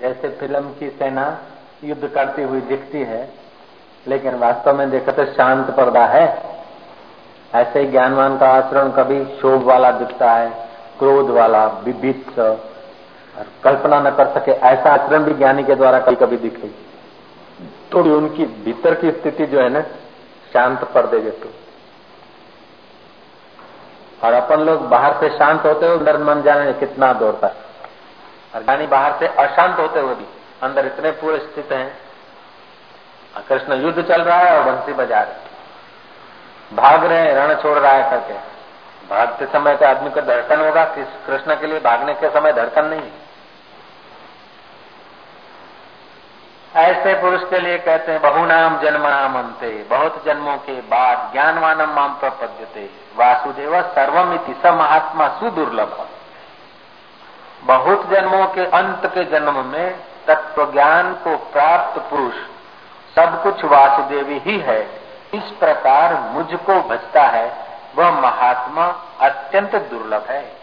जैसे फ़िल्म की सेना युद्ध करती हुई दिखती है, लेकिन वास्तव में देखो तो शांत पर्दा है। ऐसे ही ज्ञानवान का आचरण कभी शोभ वाला दिखता है, क्रोध वाला विभित्स और कल्पना न कर सके, ऐसा आचरण भी ज्ञानी के द्वारा कभी कभी दिखे। तो भी उनकी भीतर की स्थिति जो है ना, शांत पर्दे जैसे। और अपन लोग बाहर से शांत होते हुए अंदर मन जाने कितना दौड़ता है। और ज्ञानी बाहर से अशांत होते हुए भी, अंदर इतने पूरे स्थित हैं। कृष्ण युद्ध चल रहा है और बंसी बजा रहे भाग रहे हैं, रण छोड़ रहा है करके। भागते समय तो आदमी को धड़कन होगा, किस कृष्ण के लिए भागने के समय धड़कन नहीं ऐसे पुरुष के लिए कहते हैं, बहुनाम जन्म नाम अंते बहुत जन्मों के बाद ज्ञानवानम माम प्रपद्यते, वासुदेव सर्वमिति स महात्मा सुदुर्लभ बहुत जन्मों के अंत के जन्म में तत्व ज्ञान को प्राप्त पुरुष सब कुछ वासुदेवी ही है। इस प्रकार मुझको बचता है। वह महात्मा अत्यंत दुर्लभ है।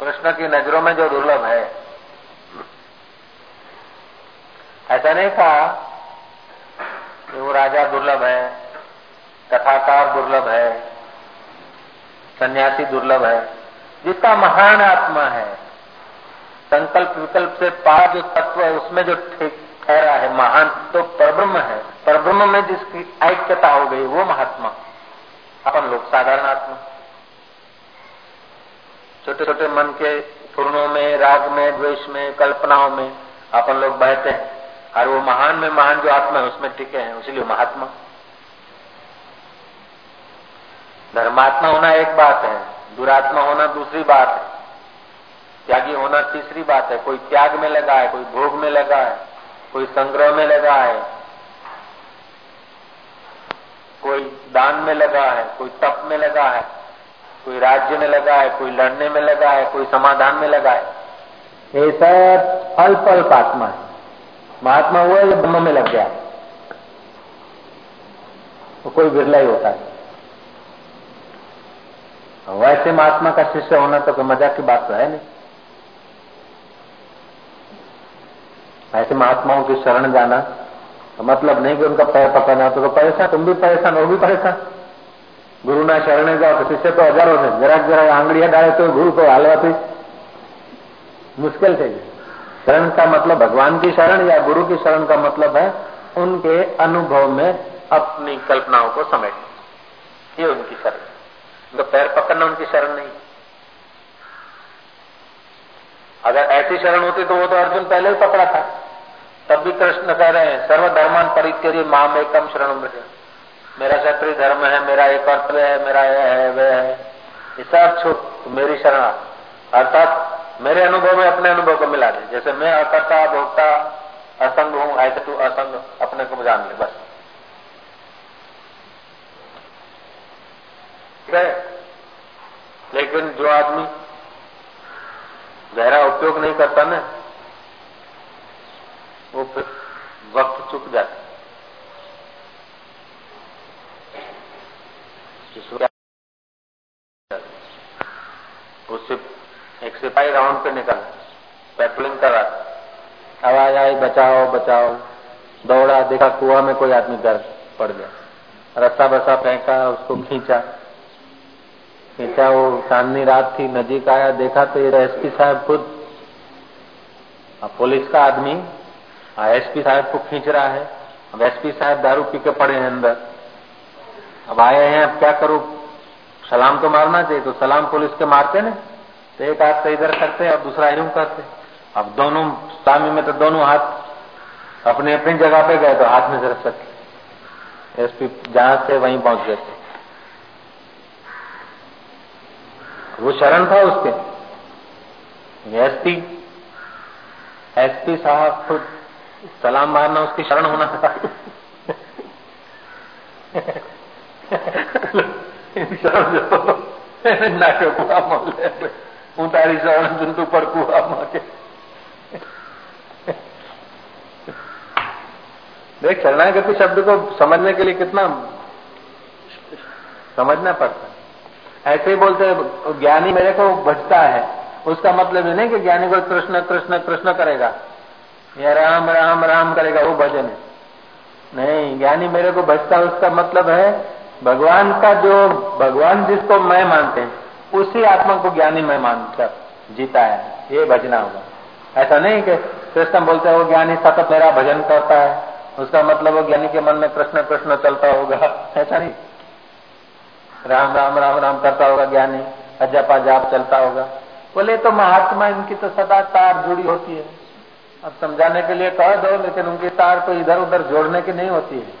कृष्ण की नज़रों में जो दुर्लभ है। ऐसा नहीं कहा कि वो राजा दुर्लभ है, कथाकार दुर्लभ है, सन्यासी दुर्लभ है। जिसका महान आत्मा है संकल्प विकल्प से पार जो तत्व है, उसमें जो ठहरा है, महान तो परब्रह्म है। परब्रह्म में जिसकी ऐक्यता हो गई, वो महात्मा। अपन लोग साधारण आत्मा। छोटे छोटे मन के पूर्णों में, राग में, द्वेष में, कल्पनाओं में अपन लोग बहते हैं। और वो महान में महान जो आत्मा है, उसमें टिके हैं इसलिए महात्मा। धर्मात्मा होना एक बात है, दुरात्मा होना दूसरी बात है। त्यागी होना तीसरी बात है। कोई त्याग में लगा है, कोई भोग में लगा है, कोई संग्रह में लगा है, कोई दान में लगा है, कोई तप में लगा है, कोई राज्य में लगा है, कोई लड़ने में लगा है, कोई समाधान में लगा है। ये सब अल्प अल्प आत्मा है। महात्मा हुआ ये ब्रह्म में लग गया। तो कोई बिरला ही होता है वैसे महात्मा का शिष्य होना तो कोई मज़ाक की बात तो है नहीं। ऐसे महात्माओं की शरण जाना तो मतलब नहीं कि उनका पैर पकड़ना तो, तो पैसा तुम भी परेशान वो भी परेशान। गुरु ना शरण जाओ तो शिष्य तो हज़ारों से जरा जरा आंगड़िया डाले तो गुरु को हालवाती मुश्किल थे। शरण का मतलब भगवान की शरण या गुरु की शरण का मतलब है उनके अनुभव में अपनी कल्पनाओं को समेट। ये उनकी शरण। तो पैर पकड़ना उनकी शरण नहीं। अगर ऐसी शरण होती तो वो तो अर्जुन पहले ही पकड़ा था। तब भी कृष्ण कह रहे हैं, सर्वधर्मान परिचर्य माँ में कम शरण मेरा क्षत्रिय धर्म है, मेरा एक कर्तव्य है, मेरा यह है, वह है। ये सब तो मेरी शरण। अर्थात मेरे अनुभव में अपने अनुभव को मिला दे। जैसे मैं अकर्ता, भोक्ता, असंग हूँ ऐसे तू असंग अपने को जान ले, बस। लेकिन जो आदमी गहरा उपयोग नहीं करता ना वो फिर वक्त चुक जाता उससे एक सिपाही राउंड पे निकल, पेट्रोलिंग कर रहा आवाज़ आई, बचाओ बचाओ, दौड़ा, देखा कुआ में कोई आदमी दर्द पड़ गया। रस्सा बसा, फेंका, उसको खींचा। खींचा, वो चांदनी रात थी, नजीक आया, देखा तो ये एसपी साहब खुद पुलिस का आदमी एसपी साहब को खींच रहा है। अब एसपी साहब दारू पी के पड़े हैं अंदर। अब आए हैं, अब क्या करूँ? सलाम तो मारना चाहिए तो सलाम पुलिस के मारते ना। तो एक हाथ से इधर करते और दूसरा यूँ करते। अब दोनों स्वामी में तो दोनों हाथ अपने अपनी जगह पे गए तो हाथ में जरा सके। एसपी जहाँ से वहीं पहुँच गए थे। वो शरण था उसके। एसपी एसपी साहब खुद सलाम मारना उसकी शरण होना था शरण નાખ્યો કુવામાં હું તારી શરણ જંતુ પર કુવામાં देख शरणागति शब्द को समझने के लिए कितना समझना पड़ता है ऐसे ही बोलते ज्ञानी मेरे को बचता है उसका मतलब ये नहीं कि ज्ञानी को कृष्ण कृष्ण कृष्ण करेगा या राम राम राम करेगा, वो भजन है। नहीं, ज्ञानी मेरे को भजता, उसका मतलब है, भगवान का जो, भगवान जिसको मैं मानते हैं, उसी आत्मा को ज्ञानी मैं मानकर जीता है। ये भजना होगा। ऐसा नहीं कि कृष्ण बोलते हैं, वो ज्ञानी सतत मेरा भजन करता है। उसका मतलब वो ज्ञानी के मन में कृष्ण कृष्ण चलता होगा। ऐसा नहीं। राम राम राम राम करता होगा ज्ञानी। अजपा जाप चलता होगा। बोले तो महात्मा इनकी तो सदा तार जुड़ी होती है। अब समझाने के लिए कह दो, लेकिन उनकी तार तो इधर उधर जोड़ने की नहीं होती है।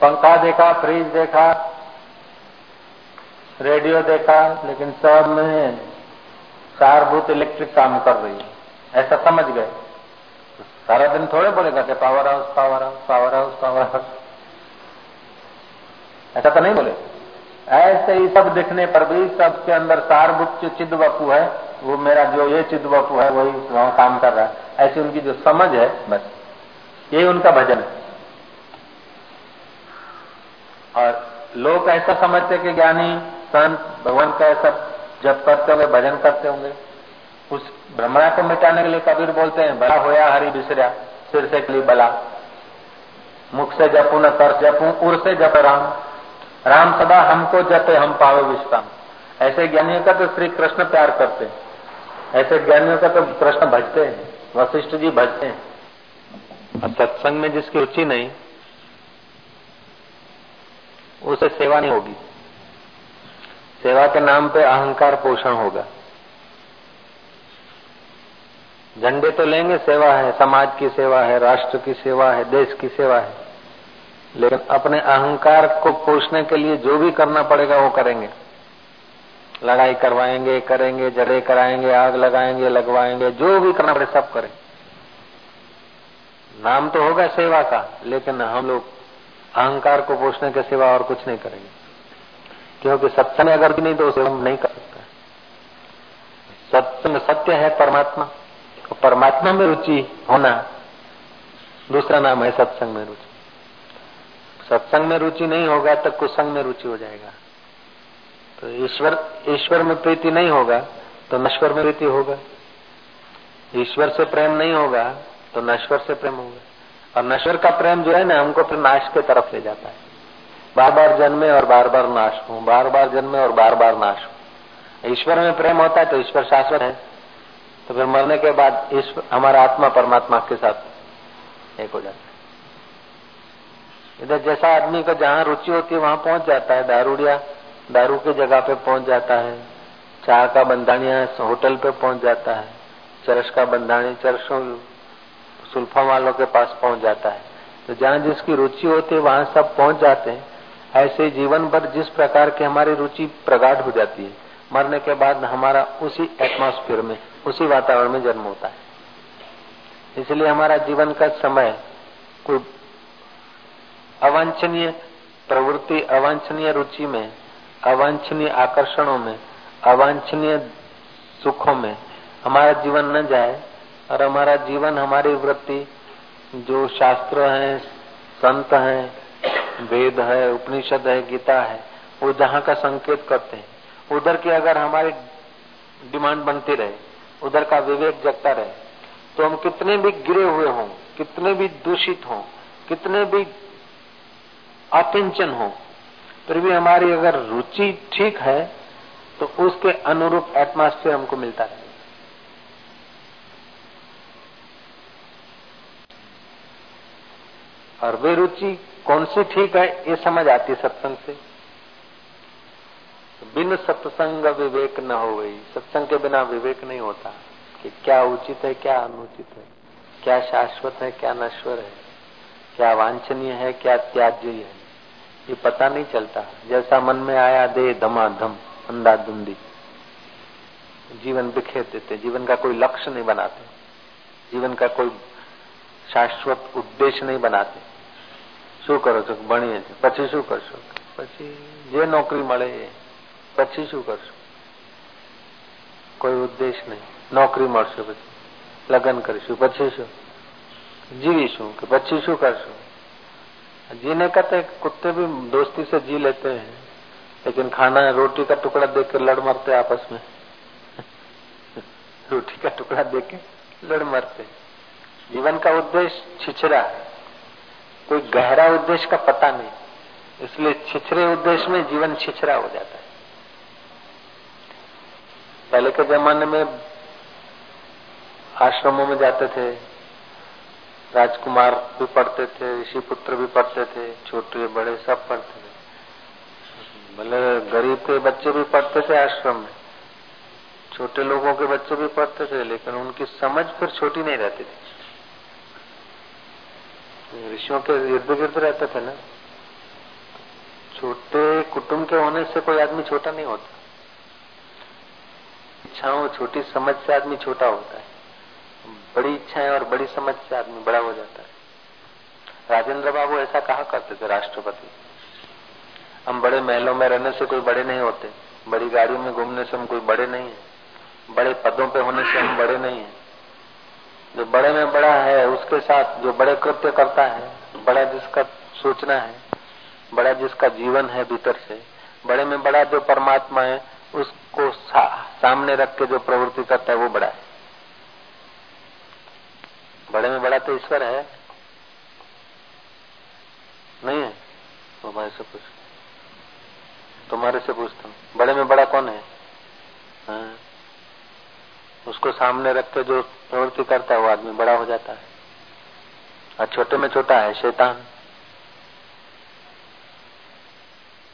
पंखा देखा, फ्रिज देखा, रेडियो देखा, लेकिन सब में सारभूत इलेक्ट्रिक काम कर रही है। ऐसा समझ गए? सारा दिन थोड़े बोलेगा कि power house power house power house power house ऐसा तो नहीं बोले? ऐसे ही सब दिखने पर भी सबके अंदर सारभूत जो चिद है वो मेरा जो ये चिद वपु है, वही वहाँ काम कर रहा है। ऐसी उनकी जो समझ है, बस। यही उनका भजन है। और लोग ऐसा समझते कि ज्ञानी, संत, भगवान का ऐसा जप करते होंगे, भजन करते होंगे। उस भ्रमणा को मिटाने के लिए कबीर बोलते हैं, बड़ा होया हरि बिसरिया, सिर से लिए बला। मुख से जपू न कर जपू, उर से जप राम। राम सदा हमको जपे, हम पावे विश्राम। ऐसे ज्ञानियों का तो श्री कृष्ण प्यार करते हैं। ऐसे ज्ञानियों का तो प्रश्न भजते हैं वशिष्ठ जी भजते हैं। और सत्संग में जिसकी रुचि नहीं उसे सेवा नहीं होगी। सेवा के नाम पे अहंकार पोषण होगा। झंडे तो लेंगे सेवा है समाज की सेवा है राष्ट्र की सेवा है देश की सेवा है। लेकिन अपने अहंकार को पोषने के लिए जो भी करना पड़ेगा वो करेंगे। लड़ाई करवाएँगे, करेंगे, जड़े कराएँगे, आग लगाएँगे, लगवाएँगे, जो भी करना पड़े सब करें। नाम तो होगा सेवा का, लेकिन हम लोग अहंकार को पोषने के सिवा और कुछ नहीं करेंगे। क्योंकि सत्संग अगर भी नहीं तो उसे हम नहीं कर सकते। सत्संग सत्य है परमात्मा। तो परमात्मा में रुचि होना दूसरा नाम है सत्संग में रुचि। सत्संग में रुचि नहीं होगा तो कुसंग में रुचि हो जाएगा। तो ईश्वर ईश्वर में प्रीति नहीं होगा तो नश्वर में प्रीति होगा। ईश्वर से प्रेम नहीं होगा तो नश्वर से प्रेम होगा। और नश्वर का प्रेम जो है ना, हमको फिर नाश के तरफ़ ले जाता है। बार बार जन्मे और बार बार नाश हूँ बार बार जन्मे और बार बार नाश हूँ। ईश्वर में प्रेम होता है तो ईश्वर शाश्वत है। तो फिर मरने के बाद ईश्वर, हमारा आत्मा परमात्मा के साथ एक हो जाता है। इधर जैसा आदमी को जहाँ रुचि होती है, वहाँ पहुँच जाता है, दारूडिया दारू की जगह पे पहुँच जाता है चाय का बंधानिया होटल पे पहुँच जाता है, चरस का बंधानी, चरसों, सुल्फा वालों के पास पहुँच जाता है। तो जहाँ जिसकी रुचि होती है, वहाँ सब पहुँच जाते हैं। ऐसे जीवन भर जिस प्रकार की हमारी रुचि प्रगाढ़ हो जाती है, मरने के बाद हमारा उसी एटमॉस्फेयर में, उसी वातावरण में जन्म होता है। इसलिए हमारा जीवन का समय कोई अवांछनीय प्रवृत्ति, अवांछनीय रुचि में अवांछनीय आकर्षणों में, अवांछनीय सुखों में हमारा जीवन न जाए और हमारा जीवन, हमारी वृत्ति जो शास्त्र है, संत है, वेद है, उपनिषद है, गीता है, वो जहाँ का संकेत करते हैं। उधर की अगर हमारी डिमांड बनती रहे, उधर का विवेक जगता रहे तो हम कितने भी गिरे हुए हों, कितने भी दूषित हों, कितने भी अकिंचन हो फिर भी हमारी अगर रुचि ठीक है तो उसके अनुरूप एटमॉस्फेयर हमको मिलता है और वे रुचि कौन सी ठीक है, ये समझ आती है सत्संग से। बिन सत्संग विवेक न हो गई। सत्संग के बिना विवेक नहीं होता कि क्या उचित है, क्या अनुचित है, क्या शाश्वत है, क्या नश्वर है, क्या वांछनीय है, क्या त्याज्य है। ये पता नहीं चलता जैसा मन में आया दे धमाधम अंधाधुंधी जीवन बिखेर देते जीवन का कोई लक्ष्य नहीं बनाते जीवन का कोई शाश्वत उद्देश्य नहीं बनाते શું કરો છો ભણીએ છીએ પછી શું કરશો પછી જે નોકરી મળે એ પછી શું કરશો કોઈ ઉદ્દેશ નહીં નોકરી મળશે પછી લગ્ન કરીશું પછી શું जीवीशू कि बच्ची शू करशू जीने कहते कुत्ते भी दोस्ती से जी लेते हैं, लेकिन खाना, रोटी का टुकड़ा देख कर लड़ मरते आपस में। रोटी का टुकड़ा देख के लड़ मरते जीवन का उद्देश्य छिछरा है। कोई गहरा उद्देश्य का पता नहीं, इसलिए छिछरे उद्देश्य में जीवन छिछरा हो जाता है। पहले के जमाने में आश्रमों में जाते थे राजकुमार भी पढ़ते थे, ऋषि पुत्र भी पढ़ते थे, छोटे, बड़े सब पढ़ते थे। मतलब गरीब के बच्चे भी पढ़ते थे आश्रम में। छोटे लोगों के बच्चे भी पढ़ते थे, लेकिन उनकी समझ फिर छोटी नहीं रहती थी। ऋषियों के इर्द गिर्द रहते थे ना। छोटे कुटुंब के होने से कोई आदमी छोटा नहीं होता। इच्छाओं, छोटी समझ से आदमी छोटा होता है। बड़ी इच्छाएँ और बड़ी समझ से आदमी बड़ा हो जाता है। राजेंद्र बाबू ऐसा कहा करते थे राष्ट्रपति। हम बड़े महलों में रहने से कोई बड़े नहीं होते। बड़ी गाड़ियों में घूमने से हम कोई बड़े नहीं है। बड़े पदों पे होने से हम बड़े नहीं है। जो बड़े में बड़ा है उसके साथ जो बड़े कृत्य करता है बड़ा जिसका सोचना है बड़ा जिसका जीवन है भीतर से बड़े में बड़ा जो परमात्मा है उसको सा, सामने रख के जो प्रवृत्ति करता है वो बड़ा है। बड़े में बड़ा तो ईश्वर है। नहीं है? तो भाई से पूछ तुम्हारे से पूछता हूँ। बड़े में बड़ा कौन है? हाँ। उसको सामने रख के जो प्रवृत्ति करता है, वो आदमी बड़ा हो जाता है। और छोटे में छोटा है, शैतान।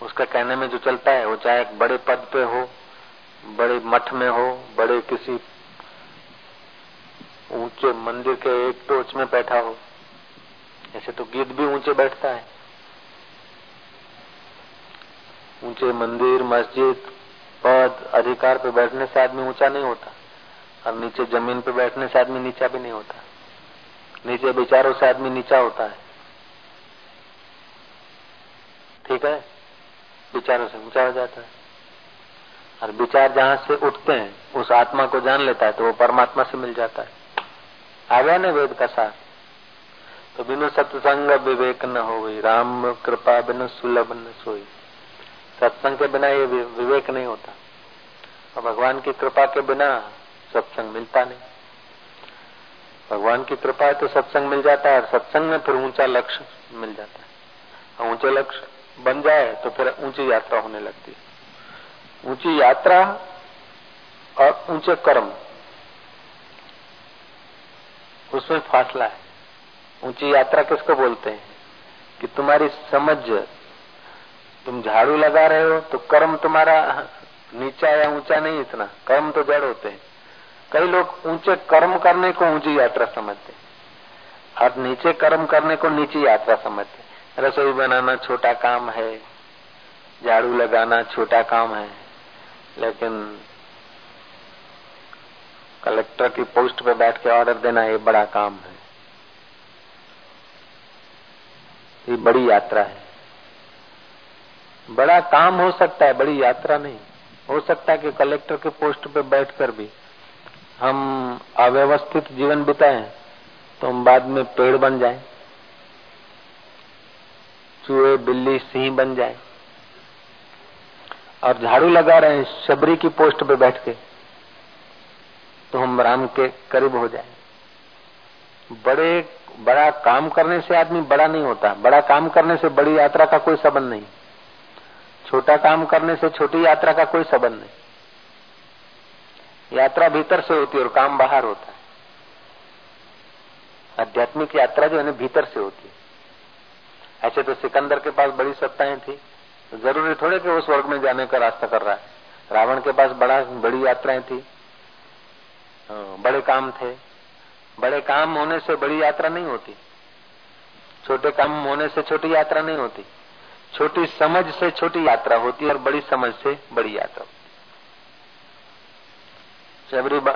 उसका कहने में जो चलता है, वो चाहे बड़े पद पे हो, बड़े मठ में हो, बड़े किसी ऊँचे मंदिर के एक टोच में बैठा हो। ऐसे तो गीत भी ऊँचे बैठता है। ऊँचे मंदिर, मस्जिद, पद, अधिकार पे बैठने से आदमी ऊँचा नहीं होता और नीचे ज़मीन पे बैठने से आदमी नीचा भी नहीं होता। नीचे विचारों से आदमी नीचा होता है। ठीक है? विचारों से ऊँचा हो जाता है। और विचार जहाँ से उठते हैं, उस आत्मा को जान लेता है तो वो परमात्मा से मिल जाता है। आ गया ना वेद का सार? तो बिनु सत्संग विवेक न हो राम कृपा बिनु सुलभ न सोई। सत्संग के बिना ये विवेक नहीं होता। और भगवान की कृपा के बिना सत्संग मिलता नहीं। भगवान की कृपा है तो सत्संग मिल जाता है, और सत्संग में फिर ऊँचा लक्ष्य मिल जाता है। और ऊँचे लक्ष्य बन जाए तो फिर ऊँची यात्रा होने लगती है। ऊँची यात्रा और ऊँचे कर्म उसमें फासला है। ऊँची यात्रा किसको बोलते हैं? कि तुम्हारी समझ, तुम झाड़ू लगा रहे हो तो कर्म तुम्हारा नीचा या ऊँचा नहीं इतना, कर्म तो जड़ होते हैं। कई लोग ऊँचे कर्म करने को ऊँची यात्रा समझते और नीचे कर्म करने को नीची यात्रा समझते रसोई बनाना छोटा काम है, झाड़ू लगाना छोटा काम है, लेकिन कलेक्टर की पोस्ट पे बैठ के ऑर्डर देना ये बड़ा काम है। ये बड़ी यात्रा है। बड़ा काम हो सकता है, बड़ी यात्रा नहीं। हो सकता है कि कलेक्टर के पोस्ट पे बैठकर भी हम अव्यवस्थित जीवन बिताए तो हम बाद में पेड़ बन जाए, चूहे, बिल्ली, सिंह बन जाए, और झाड़ू लगा रहे हैं शबरी की पोस्ट पे बैठ के। तो हम राम के करीब हो जाए। बड़े, बड़ा काम करने से आदमी बड़ा नहीं होता। बड़ा काम करने से बड़ी यात्रा का कोई संबंध नहीं। छोटा काम करने से छोटी यात्रा का कोई संबंध नहीं। यात्रा भीतर से होती है और काम बाहर होता है। आध्यात्मिक यात्रा जो है ना, भीतर से होती है। ऐसे तो सिकंदर के पास बड़ी सत्ताएँ थी। ज़रूरी थोड़े कि वो स्वर्ग में जाने का रास्ता कर रहा है। रावण के पास बड़ा, बड़ी यात्राएँ थी। बड़े काम थे। बड़े काम होने से बड़ी यात्रा नहीं होती। छोटे काम होने से छोटी यात्रा नहीं होती। छोटी समझ से छोटी यात्रा होती और बड़ी समझ से बड़ी यात्रा होती।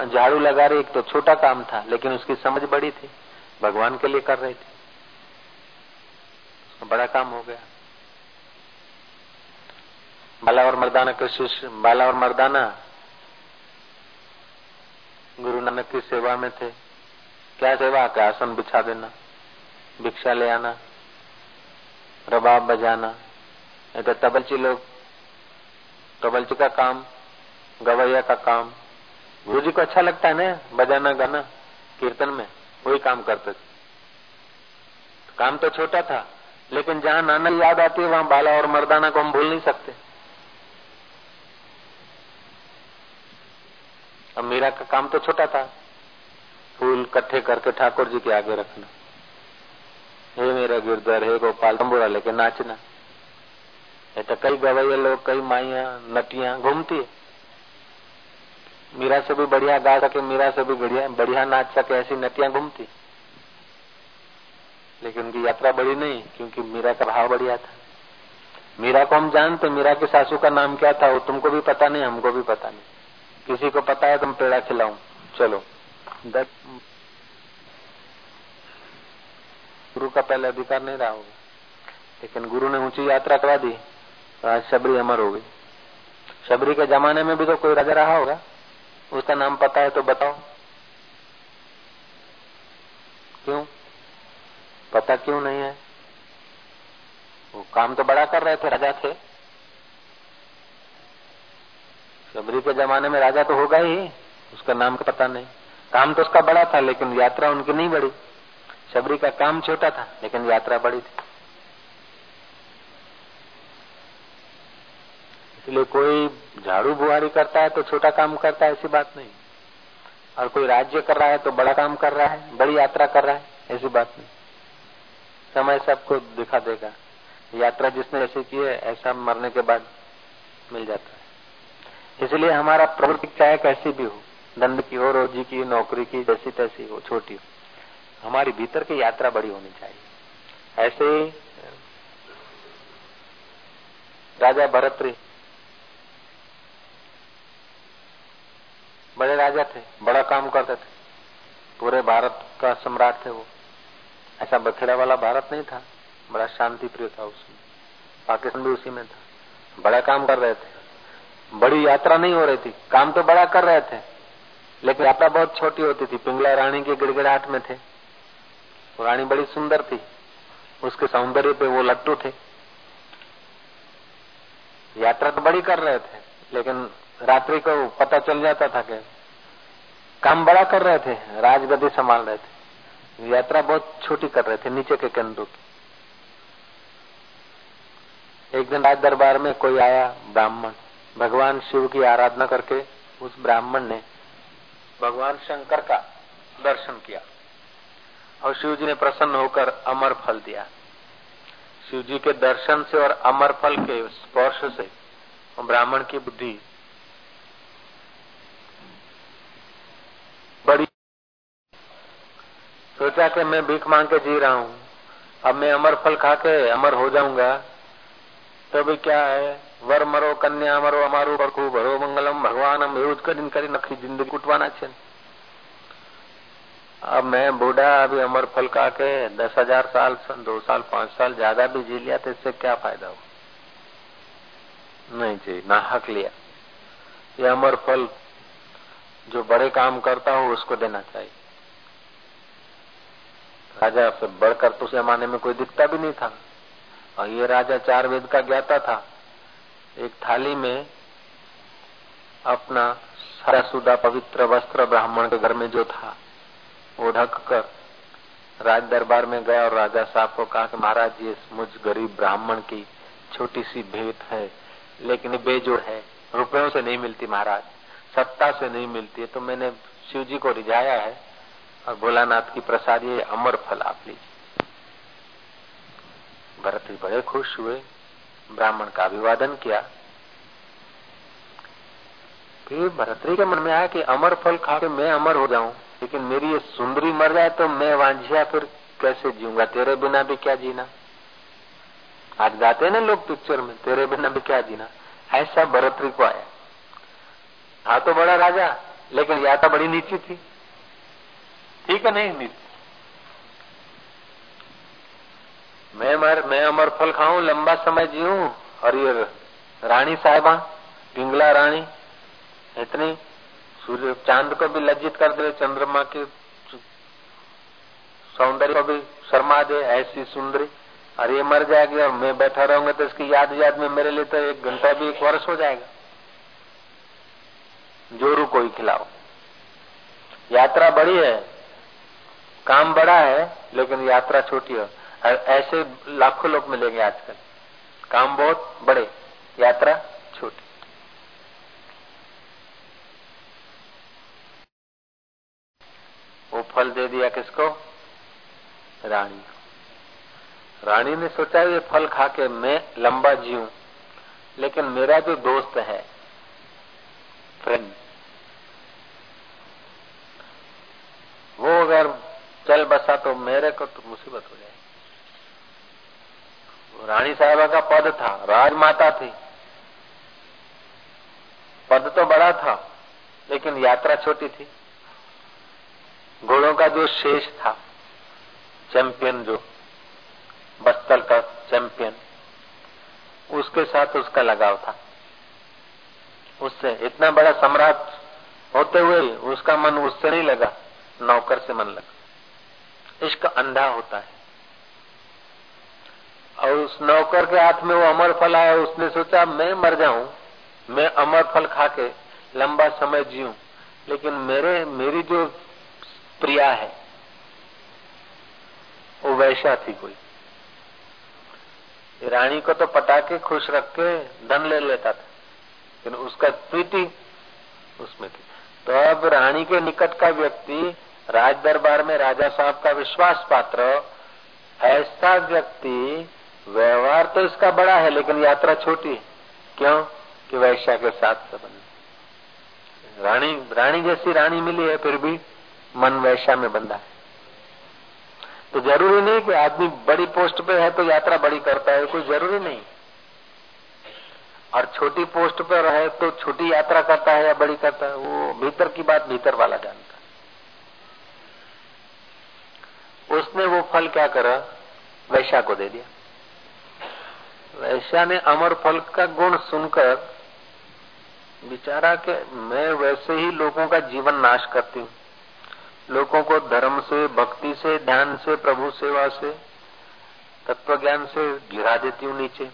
झाड़ू लगा रही, एक तो छोटा काम था, लेकिन उसकी समझ बड़ी थी। भगवान के लिए कर रही थी। बड़ा काम हो गया। बाला और मर्दाना के शिष्य, बाला और मर्दाना गुरु नानक की सेवा में थे। क्या सेवा? का आसन बिछा देना, भिक्षा ले आना, रबाब बजाना। तो तबलची लोग तबलची का काम, गवैया का काम। गुरु जी को अच्छा लगता है ना, बजाना, गाना, कीर्तन में। वही काम करते थे। काम तो छोटा था, लेकिन जहाँ नाना याद आती है, वहाँ बाला और मर्दाना को हम भूल नहीं सकते। अब मीरा का काम तो छोटा था। फूल इकट्ठे करके ठाकुर जी के आगे रखना। हे मेरा गिरधर हे गोपाल, तंबूरा लेके नाचना। ये तो कई गवैया लोग, कई माइया, नटिया घूमती है। मीरा से भी बढ़िया गा सके, मीरा से भी बढ़िया बढ़िया नाच सके, ऐसी नटिया घूमती लेकिन उनकी यात्रा बड़ी नहीं, क्योंकि मीरा का भाव बढ़िया था। मीरा को हम जानते मीरा की सासू का नाम क्या था, वो तुमको भी पता नहीं, हमको भी पता नहीं। किसी को पता है तुम पेड़ा खिलाऊ। चलो। दस गुरु का पहले अधिकार नहीं रहा होगा। लेकिन गुरु ने ऊँची यात्रा करा दी तो आज शबरी अमर हो गई। शबरी के जमाने में भी तो कोई राजा रहा होगा। उसका नाम पता है तो बताओ। क्यों? पता क्यों नहीं है? वो काम तो बड़ा कर रहे थे, राजा थे। शबरी के जमाने में राजा तो होगा ही, उसका नाम का पता नहीं। काम तो उसका बड़ा था, लेकिन यात्रा उनकी नहीं बड़ी शबरी का काम छोटा था, लेकिन यात्रा बड़ी थी। इसलिए कोई झाड़ू बुहारी करता है तो छोटा काम करता है, ऐसी बात नहीं। और कोई राज्य कर रहा है तो बड़ा काम कर रहा है, बड़ी यात्रा कर रहा है, ऐसी बात नहीं। समय सबको दिखा देगा। यात्रा जिसने ऐसे की है, ऐसा मरने के बाद मिल जाता इसलिए हमारा प्रवृत्ति चाहे कैसी भी हो, दंड की हो, रोजी की नौकरी की, जैसी तैसी हो, छोटी हो, हमारी भीतर की यात्रा बड़ी होनी चाहिए। ऐसे राजा भरतरी, बड़े राजा थे, बड़ा काम करते थे। पूरे भारत का सम्राट थे वो। ऐसा बखेड़ा वाला भारत नहीं था, बड़ा शांति प्रिय था उसमें। पाकिस्तान भी उसी में था। बड़ा काम कर रहे थे। बड़ी यात्रा नहीं हो रही थी। काम तो बड़ा कर रहे थे, लेकिन यात्रा बहुत छोटी होती थी। पिंगला रानी के गिड़गिड़ाहट में थे। रानी बड़ी सुंदर थी। उसके सौंदर्य पे वो लट्टू थे। यात्रा तो बड़ी कर रहे थे, लेकिन रात्रि को पता चल जाता था कि काम बड़ा कर रहे थे, राजगद्दी संभाल रहे थे। यात्रा बहुत छोटी कर रहे थे, नीचे के केंद्रों की। एक दिन राज दरबार में कोई आया ब्राह्मण। भगवान शिव की आराधना करके उस ब्राह्मण ने भगवान शंकर का दर्शन किया और शिव जी ने प्रसन्न होकर अमर फल दिया। शिव जी के दर्शन से और अमर फल के स्पर्श से ब्राह्मण की बुद्धि बड़ी। सोचा कि मैं भीख मांग के जी रहा हूँ। अब मैं अमर फल खा के अमर हो जाऊँगा। तो भी क्या है? वर मरो कन्या मरो अमारू बरखू भरो मंगलम भगवान हम એવું જ કરીને કરીને નખી જિંદગી કૂટવાના છે अब मैं बूढ़ा अभी अमर फल खा के दस हजार साल दो साल पांच साल ज्यादा भी जी लिया तो इससे क्या फायदा हो नहीं जी ना हक लिया ये अमर फल जो बड़े काम करता हो उसको देना चाहिए राजा से बढ़कर तो उस जमाने में कोई दिखता भी नहीं था और ये राजा चार वेद का ज्ञाता था एक थाली में अपना सारा सुदा पवित्र वस्त्र ब्राह्मण के घर में जो था, वो ढक कर राज दरबार में गया और राजा साहब को कहा कि महाराज, ये मुझ गरीब ब्राह्मण की छोटी सी भेंट है, लेकिन बेजोड़ है, रुपयों से नहीं मिलती महाराज, सत्ता से नहीं मिलती है तो मैंने शिव जी को रिझाया है और भोलानाथ की प्रसाद, ये अमर फल आप लीजिए। भरत जी बड़े खुश हुए। ब्राह्मण का अभिवादन किया। फिर भरतरी के मन में आया कि अमर फल खा के मैं अमर हो जाऊँ, लेकिन मेरी ये सुंदरी मर जाए तो मैं वांझिया फिर कैसे जीऊँगा? तेरे बिना भी क्या जीना? आज गाते ना लोग पिक्चर में, तेरे बिना भी क्या जीना? ऐसा भरतरी को आया। था तो बड़ा राजा, लेकिन यात्रा बड़ी नीची थी। ठीक है, नहीं नीची? मैं मर मैं अमर फल खाऊं, लंबा समय जीऊं, और ये रानी साहबा, पिंगला रानी, इतनी सूर्य, चाँद को भी लज्जित कर दे, चंद्रमा के सौंदर्य को भी शर्मा दे, ऐसी सुंदरी, और ये मर जाएगी, और मैं बैठा रहूँगा तो इसकी याद याद में मेरे लिए तो एक घंटा भी एक वर्ष हो जाएगा। जोरू कोई खिलाओ। यात्रा बड़ी है, काम बड़ा है, लेकिन यात्रा छोटी है। ऐसे लाखों लोग मिलेंगे आजकल। काम बहुत बड़े, यात्रा छोटी। वो फल दे दिया किसको? रानी रानी ने सोचा, ये फल खा के मैं लंबा जीऊं, लेकिन मेरा जो दोस्त है, फ्रेंड। वो अगर चल बसा तो मेरे को तो मुसीबत हो जाएगी। रानी साहबा का पद था, राजमाता थी। पद तो बड़ा था, लेकिन यात्रा छोटी थी। घोड़ों का जो शेष था, चैंपियन जो, बस्तल का चैंपियन, उसके साथ उसका लगाव था। उससे इतना बड़ा सम्राट होते हुए उसका मन उससे नहीं लगा, नौकर से मन लगा। इश्क अंधा होता है। और उस नौकर के हाथ में वो अमर फल आया, उसने सोचा, मैं मर जाऊँ, मैं अमर फल खा के लंबा समय जीऊं। लेकिन मेरे, मेरी जो प्रिया है, वो वैसा थी कोई। रानी को तो पटा के खुश रख के धन ले लेता था, लेकिन उसका प्रीति उसमें थी। तो अब रानी के निकट का व्यक्ति राज दरबार में राजा साहब का विश्वास पात्र ऐसा व्यक्ति व्यवहार तो इसका बड़ा है, लेकिन यात्रा छोटी है। क्यों? कि वैश्या के साथ संबंध रानी रानी जैसी रानी मिली है, फिर भी मन वैश्या में बंधा है। तो ज़रूरी नहीं कि आदमी बड़ी पोस्ट पे है तो यात्रा बड़ी करता है, कोई ज़रूरी नहीं। और छोटी पोस्ट पर है तो छोटी यात्रा करता है या बड़ी करता है, वो भीतर की बात भीतर वाला जानता उसने वो फल क्या करा? वैशा को दे दिया। वैश्या ने अमर फल का गुण सुनकर बिचारा के मैं वैसे ही लोगों का जीवन नाश करती हूँ। लोगों को धर्म से, भक्ति से, ध्यान से, प्रभु सेवा से तत्व ज्ञान से गिरा देती हूँ नीचे।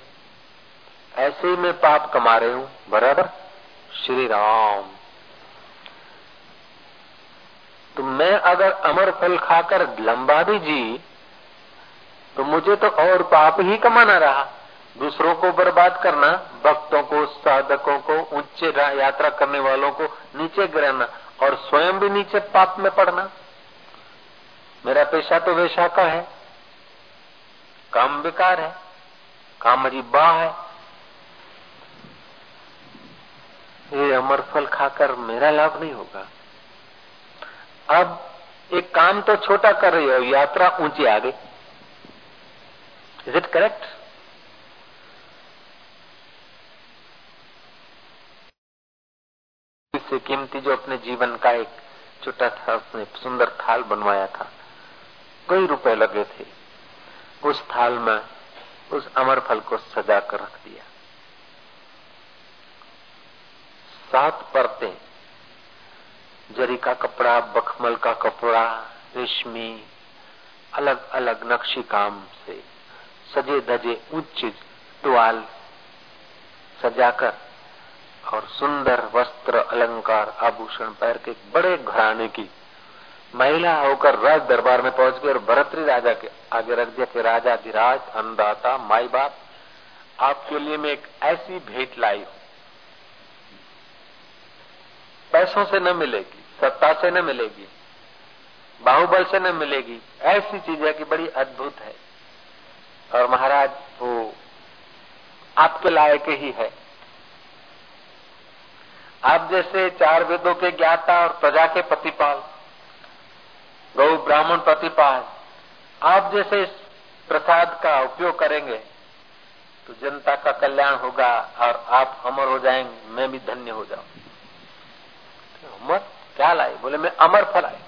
ऐसे ही मैं पाप कमा रही हूँ, बराबर? श्री राम। तो मैं अगर अमर फल खाकर लंबा भी जी तो मुझे तो और पाप ही कमाना रहा। दूसरों को बर्बाद करना, भक्तों को, साधकों को, ऊँचे यात्रा करने वालों को नीचे गिराना और स्वयं भी नीचे पाप में पड़ना। मेरा पेशा तो वेशा का है। काम बेकार है। काम बा है। ये अमर फल खाकर मेरा लाभ नहीं होगा। अब एक काम तो छोटा कर रही हो, यात्रा ऊँची आ गई। इज़ इट करेक्ट से कीमती जो अपने जीवन का एक छोटा था, उसने सुंदर थाल बनवाया था, कई रुपए लगे थे। उस थाल में उस अमर फल को सजा कर रख दिया। सात परतें, जरी का कपड़ा, बखमल का कपड़ा, रेशमी अलग अलग नक्शी काम से सजे धजे उच्च टुआल सजाकर और सुंदर वस्त्र अलंकार आभूषण पैर के बड़े घराने की। महिला होकर राज दरबार में पहुँच गई और भरतरी राजा के आगे रख दिया कि, राजा धीराज अन्नदाता माई बाप, आपके लिए मैं एक ऐसी भेंट लाई हूँ। पैसों से न मिलेगी, सत्ता से न मिलेगी, बाहुबल से न मिलेगी, ऐसी चीज़ है कि बड़ी अद्भुत है। और महाराज, वो आपके लायक ही है। आप जैसे चार वेदों के ज्ञाता और प्रजा के प्रतिपाल, गौ ब्राह्मण प्रतिपाल, आप जैसे इस प्रसाद का उपयोग करेंगे तो जनता का कल्याण होगा और आप अमर हो जाएँगे, मैं भी धन्य हो जाऊँ। अमर? क्या लाए? बोले, मैं अमर फल आए।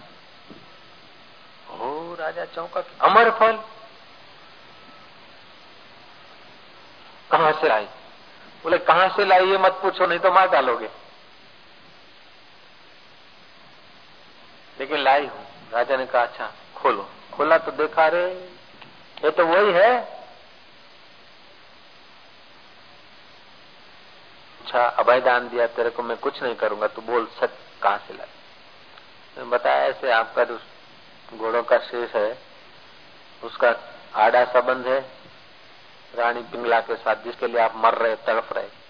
हो राजा चौका अमर फल? कहाँ से लाई बोले, कहाँ से लाई ये मत पूछो, नहीं तो मार डालोगे। लेकिन लाई हूँ। राजा ने कहा अच्छा खोलो। खोला तो देखा रे ये तो वही है। अच्छा अभय दान दिया, तेरे को मैं कुछ नहीं करूँगा, तू बोल, सच कहाँ से लाई बताया, ऐसे आपका जो घोड़ों का शेष है, उसका आड़ा संबंध है, रानी पिंगला के साथ, जिसके लिए आप मर रहे, तड़प रहे।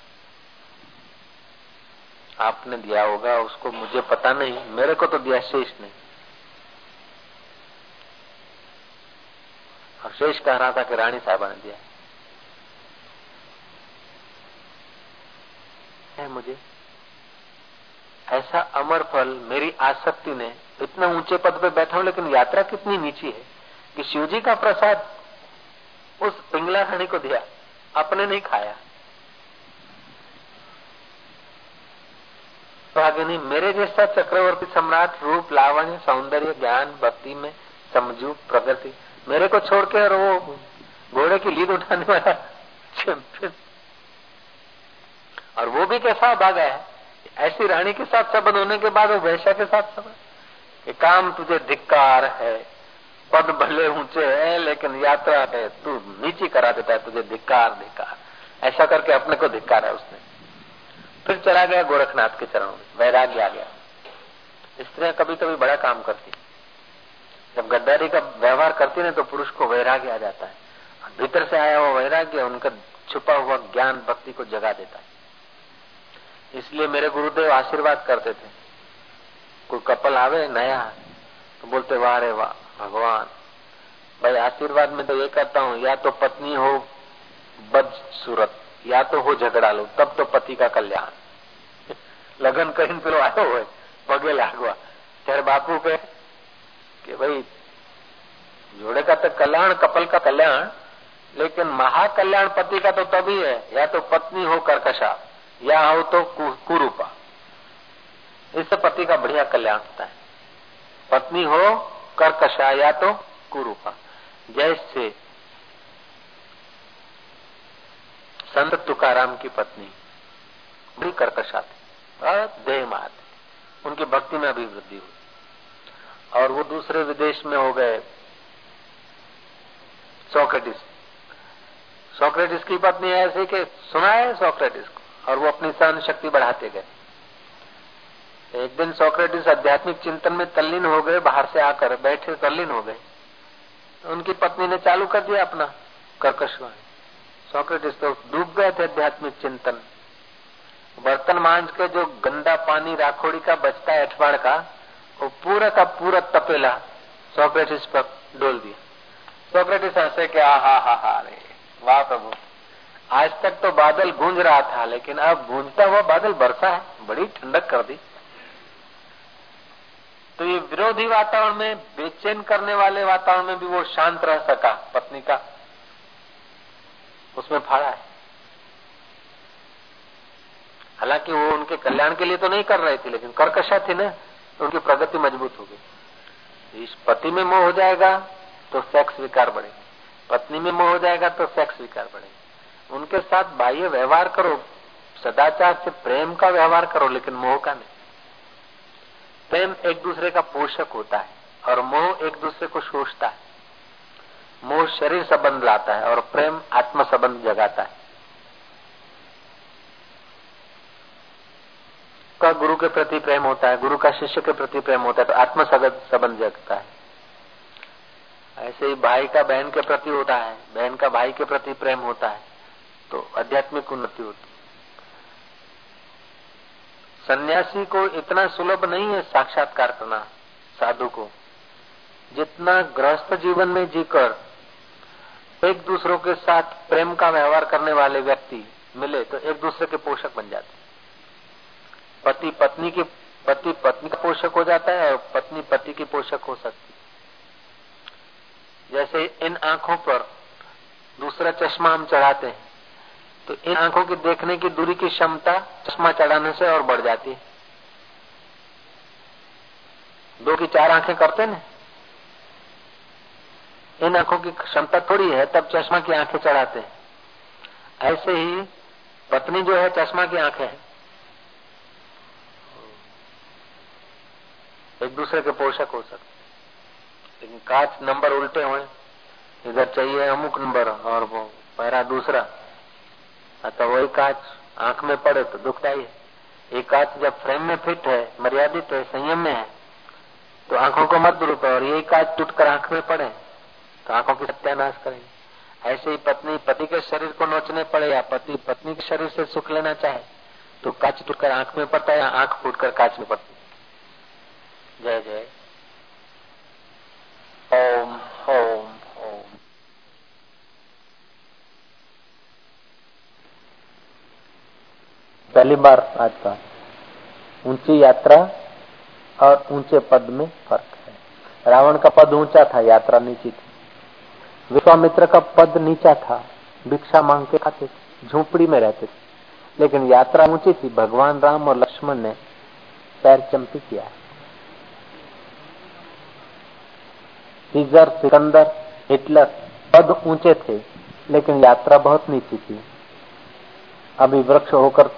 आपने दिया होगा, उसको मुझे पता नहीं, मेरे को तो दिया शेष ने। और शेष कह रहा था कि रानी साहबा ने दिया। है मुझे। ऐसा अमर फल मेरी आसक्ति ने इतना ऊँचे पद पे बैठा हूँ, लेकिन यात्रा कितनी नीची है कि शिवजी का प्रसाद उस पिंगला रानी को दिया, अपने नहीं खाया। भागिनी मेरे जैसा चक्रवर्ती सम्राट रूप, लावण्य, सौंदर्य, ज्ञान, भक्ति में समझू प्रगति, मेरे को छोड़ के और वो घोड़े की लीड उठाने वाला चैंपियन और वो भी कैसा भागा है? ऐसी रानी के साथ संबंध होने के बाद वो वैश्या के साथ संबंध काम तुझे धिक्कार है, पद भले ऊँचे है, लेकिन यात्रा है, तू नीची करा देता है तुझे धिक्कार धिक्कार। ऐसा करके अपने को धिक्कार है उसने। फिर चला गया गोरखनाथ के चरणों में। वैराग्य आ गया। स्त्रियाँ कभी कभी बड़ा काम करती। जब गद्दारी का व्यवहार करती ना तो पुरुष को वैराग्य आ जाता है। भीतर से आया हुआ वैराग्य उनका छुपा हुआ ज्ञान, भक्ति को जगा देता है। इसलिए मेरे गुरुदेव आशीर्वाद करते थे। कोई कपल आवे, नया तो बोलते, वाह रे वाह, भगवान। भाई, आशीर्वाद में तो ये करता हूँ, या तो पत्नी हो बद सूरत या तो हो झगड़ा लो तब तो पति का कल्याण लगन कहीं पेलो आयो हो पगे लागवा ત્યારે बापू के कि भाई जोड़े का तो कल्याण कपल का कल्याण लेकिन महाकल्याण पति का तो तभी है या तो पत्नी हो कर्कशा या हो तो कुरूपा इससे पति का बढ़िया कल्याण होता है पत्नी हो कर्कशा या तो कुरूपा जैसे संत तुकाराम की पत्नी बड़ी कर्कशा थी देह मार उनकी भक्ति में अभिवृद्धि हुई। और वो दूसरे विदेश में हो गए सोक्रेटिस। सोक्रेटिस की पत्नी ऐसी कि सुना है सोक्रेटिस को, और वो अपनी सहन शक्ति बढ़ाते गए। एक दिन सोक्रेटिस आध्यात्मिक चिंतन में तल्लीन हो गए, बाहर से आकर बैठे तल्लीन हो गए। उनकी पत्नी ने चालू कर दिया अपना कर्कशवाणी सोक्रेटिस तो डूब गए थे आध्यात्मिक चिंतन। बर्तन मांझ के जो गंदा पानी राखोड़ी का बचता है अठवाड़ का, वो पूरा का पूरा तपेला सोक्रेटिस पर डोल दिया। सोक्रेटिस हंसे के आ हा हा हा, रे, वाह प्रभु। आज तक तो बादल गूंज रहा था, लेकिन अब गूंजता हुआ बादल बरसा है, बड़ी ठंडक कर दी। तो ये विरोधी वातावरण में, बेचैन करने वाले वातावरण में भी वो शांत रह सका, पत्नी का। उसमें फाड़ा है। हालाँकि वो उनके कल्याण के लिए तो नहीं कर रहे थे, लेकिन कर्कशा थी ना तो उनकी प्रगति मज़बूत हो गई। इस पति में मोह हो जाएगा तो सेक्स विकार बढ़ेगा। पत्नी में मोह हो जाएगा तो सेक्स विकार बढ़ेगा। उनके साथ बाह्य व्यवहार करो, सदाचार से प्रेम का व्यवहार करो, लेकिन मोह का नहीं। प्रेम एक दूसरे का पोषक होता है, और मोह एक दूसरे को शोषता है। मोह शरीर संबंध लाता है और प्रेम आत्म संबंध जगाता है। का गुरु के प्रति प्रेम होता है, गुरु का शिष्य के प्रति प्रेम होता है तो आत्म संबंध जगता है। ऐसे ही भाई का बहन के प्रति होता है, बहन का भाई के प्रति प्रेम होता है तो आध्यात्मिक उन्नति होती है। सन्यासी को इतना सुलभ नहीं है साक्षात्कार करना, साधु को। जितना गृहस्थ जीवन में जीकर एक दूसरों के साथ प्रेम का व्यवहार करने वाले व्यक्ति मिले तो एक दूसरे के पोषक बन जाते पति पत्नी के, पति पत्नी का पोषक हो जाता है और पत्नी पति की पोषक हो सकती जैसे इन आँखों पर दूसरा चश्मा हम चढ़ाते हैं तो इन आँखों की देखने की दूरी की क्षमता चश्मा चढ़ाने से और बढ़ जाती है। दो की चार आँखें करते ना? इन आँखों की क्षमता थोड़ी है, तब चश्मा की आँखें चढ़ाते हैं। ऐसे ही पत्नी जो है, चश्मा की आँखें है। एक दूसरे के पोषक हो सकते लेकिन कांच नंबर उल्टे हुए इधर चाहिए अमुक नंबर और वो पैरा दूसरा। तो वही कांच आँख में पड़े तो दुखदाई है। एक कांच जब फ्रेम में फिट है, मर्यादित है, संयम में है तो आँखों को मत दुरुपयोग और यही काज टूटकर आँख में पड़े तो आँखों की सत्यानाश करेंगे। ऐसे ही पत्नी, पति के शरीर को नोचने पड़े या पति, पत्नी के शरीर से सुख लेना चाहे तो काच टूटकर आँख में पड़ता है या आँख फूटकर काच में पड़ती जय जय। ओम ओम ओम। पहली बार आज का। ऊँची यात्रा और ऊँचे पद में फ़र्क है। रावण का पद ऊँचा था, यात्रा नीची थी। विश्वामित्र का पद नीचा था, भिक्षा मांग के खाते झोपड़ी में रहते थे। लेकिन यात्रा ऊँची थी, भगवान राम और लक्ष्मण ने पैर चंपी किया। सीजर सिकंदर, हिटलर, पद ऊँचे थे, लेकिन यात्रा बहुत नीची थी। अभी वृक्ष होकर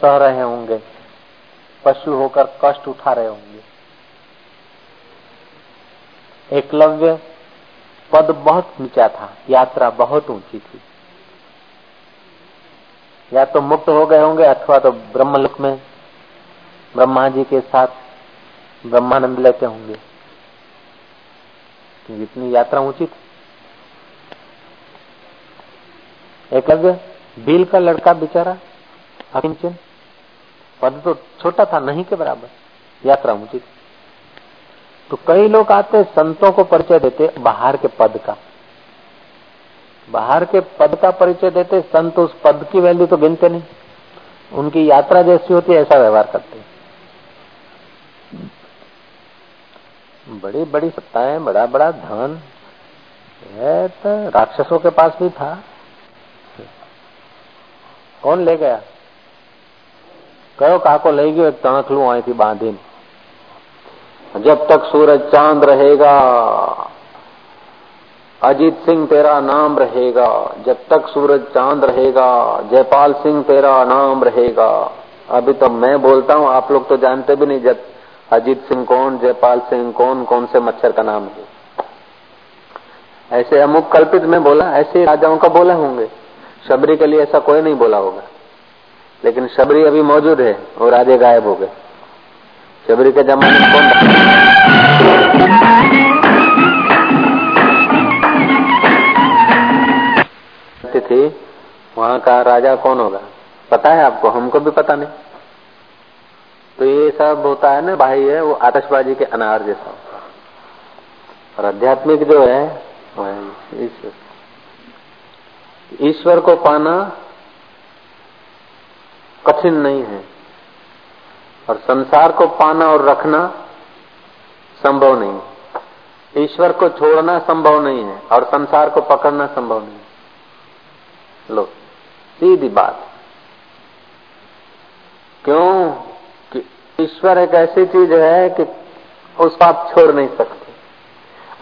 सह रहे होंगे, पशु होकर कष्ट उठा रहे होंगे। एकलव्य पद बहुत नीचा था, यात्रा बहुत ऊँची थी। या तो मुक्त हो गए होंगे अथवा तो ब्रह्मलोक में ब्रह्मा जी के साथ ब्रह्मानंद लेते होंगे। इतनी यात्रा ऊँची थी। एकलव्य बिल का लड़का बेचारा, अकिंचन, पद तो छोटा था, नहीं के बराबर, यात्रा ऊँची थी। तो कई लोग आते संतों को परिचय देते बाहर के पद का। बाहर के पद का परिचय देते संत उस पद की वैल्यू तो गिनते नहीं। उनकी यात्रा जैसी होती है, ऐसा व्यवहार करते बड़ी बड़ी सत्ताएँ, बड़ा बड़ा धन। है तो राक्षसों के पास भी था। कौन ले गया? काको ले गयो एक तणखलू आई थी बांधी जब तक सूरज चाँद रहेगा, अजीत सिंह तेरा नाम रहेगा, जब तक सूरज चाँद रहेगा, जयपाल सिंह तेरा नाम रहेगा। अभी तो मैं बोलता हूँ, आप लोग तो जानते भी नहीं, जब अजीत सिंह कौन, जयपाल सिंह कौन कौन से मच्छर का नाम है। ऐसे अमुक कल्पित में बोला, ऐसे राजाओं का बोला होंगे। शबरी के लिए ऐसा कोई नहीं बोला होगा। लेकिन शबरी अभी मौजूद है और राजे गायब हो गए। शबरी के जमाने में कौन थी? वहाँ का राजा कौन होगा? पता है आपको? हमको भी पता नहीं। तो ये सब होता है ना, भाई है, वो आतशबाजी के अनार जैसा होता है। और आध्यात्मिक जो है ईश्वर। ईश्वर को पाना कठिन नहीं है। और संसार को पाना और रखना संभव नहीं। ईश्वर को छोड़ना संभव नहीं है और संसार को पकड़ना संभव नहीं है। लो, सीधी बात। क्यों? कि ईश्वर एक ऐसी चीज़ है कि उसको आप छोड़ नहीं सकते।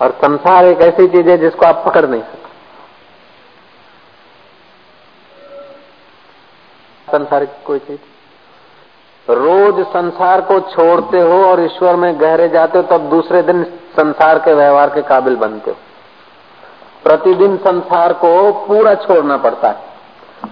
और संसार एक ऐसी चीज़ है जिसको आप पकड़ नहीं सकते। संसार कोई चीज़? रोज संसार को छोड़ते हो और ईश्वर में गहरे जाते हो, तब दूसरे दिन संसार के व्यवहार के काबिल बनते हो। प्रतिदिन संसार को पूरा छोड़ना पड़ता है।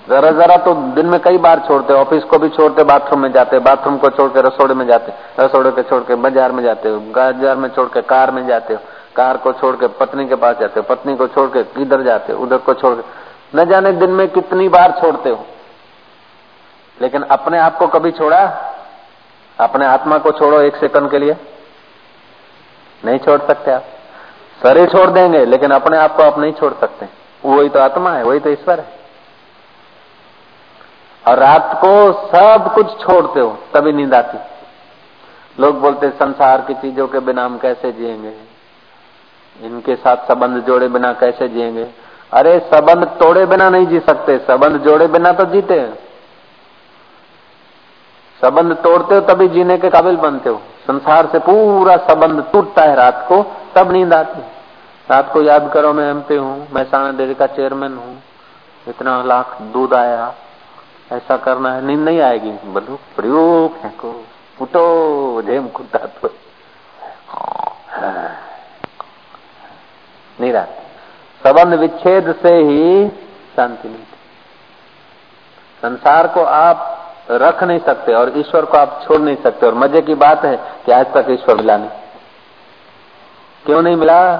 जरा जरा तो दिन में कई बार छोड़ते ऑफ़िस को भी छोड़ते बाथरूम में जाते बाथरूम को छोड़ के रसोड़े में जाते रसोड़े को छोड़ के बाज़ार में जाते हो, बाज़ार में छोड़ के कार में जाते हो, कार को छोड़ के पत्नी के पास जाते हो, पत्नी को छोड़ के किधर जाते हो, उधर को छोड़ के। न जाने दिन में कितनी बार छोड़ते हो। लेकिन अपने आप को कभी छोड़ा? अपने आत्मा को छोड़ो एक सेकंड के लिए। नहीं छोड़ सकते आप। शरीर छोड़ देंगे, लेकिन अपने आप को आप नहीं छोड़ सकते। वही तो आत्मा है, वही तो ईश्वर है। और रात को सब कुछ छोड़ते हो, तभी नींद आती। लोग बोलते संसार की चीज़ों के बिना हम कैसे जिएँगे? इनके साथ संबंध जोड़े बिना कैसे जिएँगे? अरे, संबंध तोड़े बिना नहीं जी सकते। संबंध जोड़े बिना तो जीते हैं। संबंध तोड़ते हो तभी जीने के काबिल बनते हो। संसार से पूरा संबंध टूटता है रात को, तब नींद आती रात को याद करो, मैं एमपी हूँ, मैं साना डेयरी का चेयरमैन हूँ। इतना लाख दूध आया, ऐसा करना है, नींद नहीं आएगी। बोलो प्रयोग फेंको फुटो जेम कुत्ता तो। नहीं रहा संबंध विच्छेद से ही शांति नहीं संसार को आप रख नहीं सकते और ईश्वर को आप छोड़ नहीं सकते। और मज़े की बात है कि आज तक ईश्वर मिला नहीं। क्यों नहीं मिला?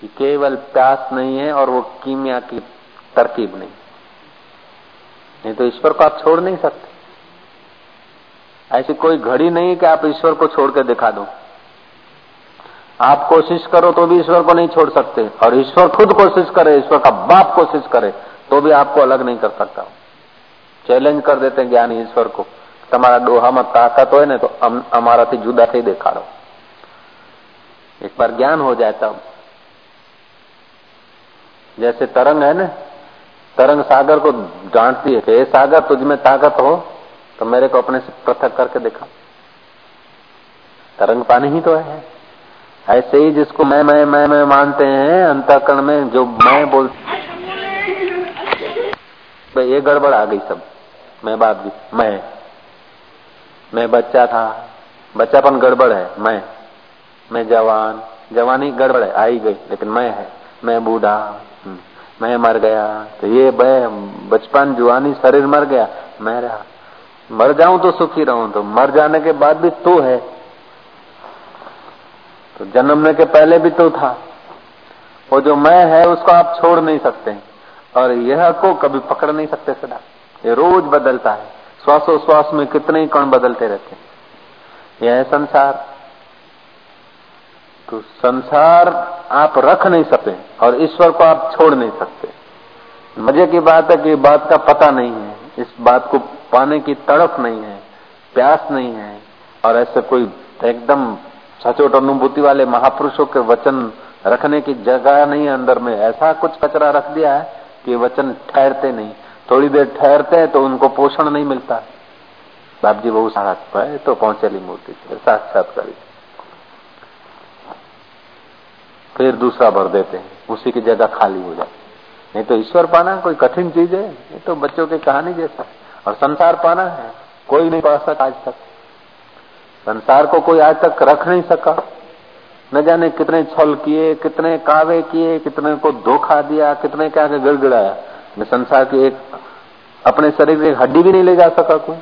कि केवल प्यास नहीं है और वो कीमिया की तरकीब नहीं। नहीं तो ईश्वर को आप छोड़ नहीं सकते। ऐसी कोई घड़ी नहीं कि आप ईश्वर को छोड़ के दिखा दो। आप कोशिश करो तो भी ईश्वर को नहीं छोड़ सकते। और ईश्वर खुद कोशिश करे, ईश्वर का बाप कोशिश करे तो भी आपको अलग नहीं कर सकता। चैलेंज कर देते हैं ज्ञानी ईश्वर को તમારા ડોહામાં તાકાત હોય ને તો અમારાથી जुदा થઈ દેખાડો एक बार ज्ञान हो जाए तब जैसे तरंग है ना तरंग सागर को डांटती है कि सागर तुझ में ताकत हो तो मेरे को अपने से पृथक करके दिखा तरंग पानी ही तो है ऐसे ही जिसको मैं मैं मैं मैं मानते हैं अंतकरण में जो मैं बोल तो ये गड़बड़ आ गई सब मैं बाप जी मैं। मैं बच्चा था। बच्चापन गड़बड़ है मैं। मैं जवान। जवानी गड़बड़ है आई गई लेकिन मैं है। मैं बूढ़ा हम्म, मैं मर गया। तो ये बचपन जुआनी शरीर मर गया मैं रहा। मर जाऊँ तो सुखी रहूँ तो मर जाने के बाद भी तू है। तो जन्मने के पहले भी तू था। वो जो मैं है उसको आप छोड़ नहीं सकते। और यह को कभी पकड़ नहीं सकते सदा। ये रोज बदलता है। श्वासोश्वास में कितने ही कण बदलते रहते हैं। यह है संसार। तो संसार आप रख नहीं सकते और ईश्वर को आप छोड़ नहीं सकते। मज़े की बात है कि बात का पता नहीं है। इस बात को पाने की तड़प नहीं है, प्यास नहीं है। और ऐसे कोई एकदम सचोट अनुभूति वाले महापुरुषों के वचन रखने की जगह नहीं है अंदर में। ऐसा कुछ कचरा रख दिया है कि वचन ठहरते नहीं। थोड़ी देर ठहरते हैं तो उनको पोषण नहीं मिलता। बाप जी बहु साथ पाए तो पहुंचेली मूर्ति साक्षात करी। फिर दूसरा भर देते हैं, उसी की जगह खाली हो जाती नहीं तो ईश्वर पाना कोई कठिन चीज़ है ये तो बच्चों की कहानी जैसा। और संसार पाना है, कोई नहीं पा सका आज तक। संसार को कोई आज तक रख नहीं सका। न जाने कितने छल किए, कितने कावे किए, कितने को धोखा दिया, कितने क्या के गिड़गिड़ाया संसार की एक, अपने शरीर की हड्डी भी नहीं ले जा सका कोई।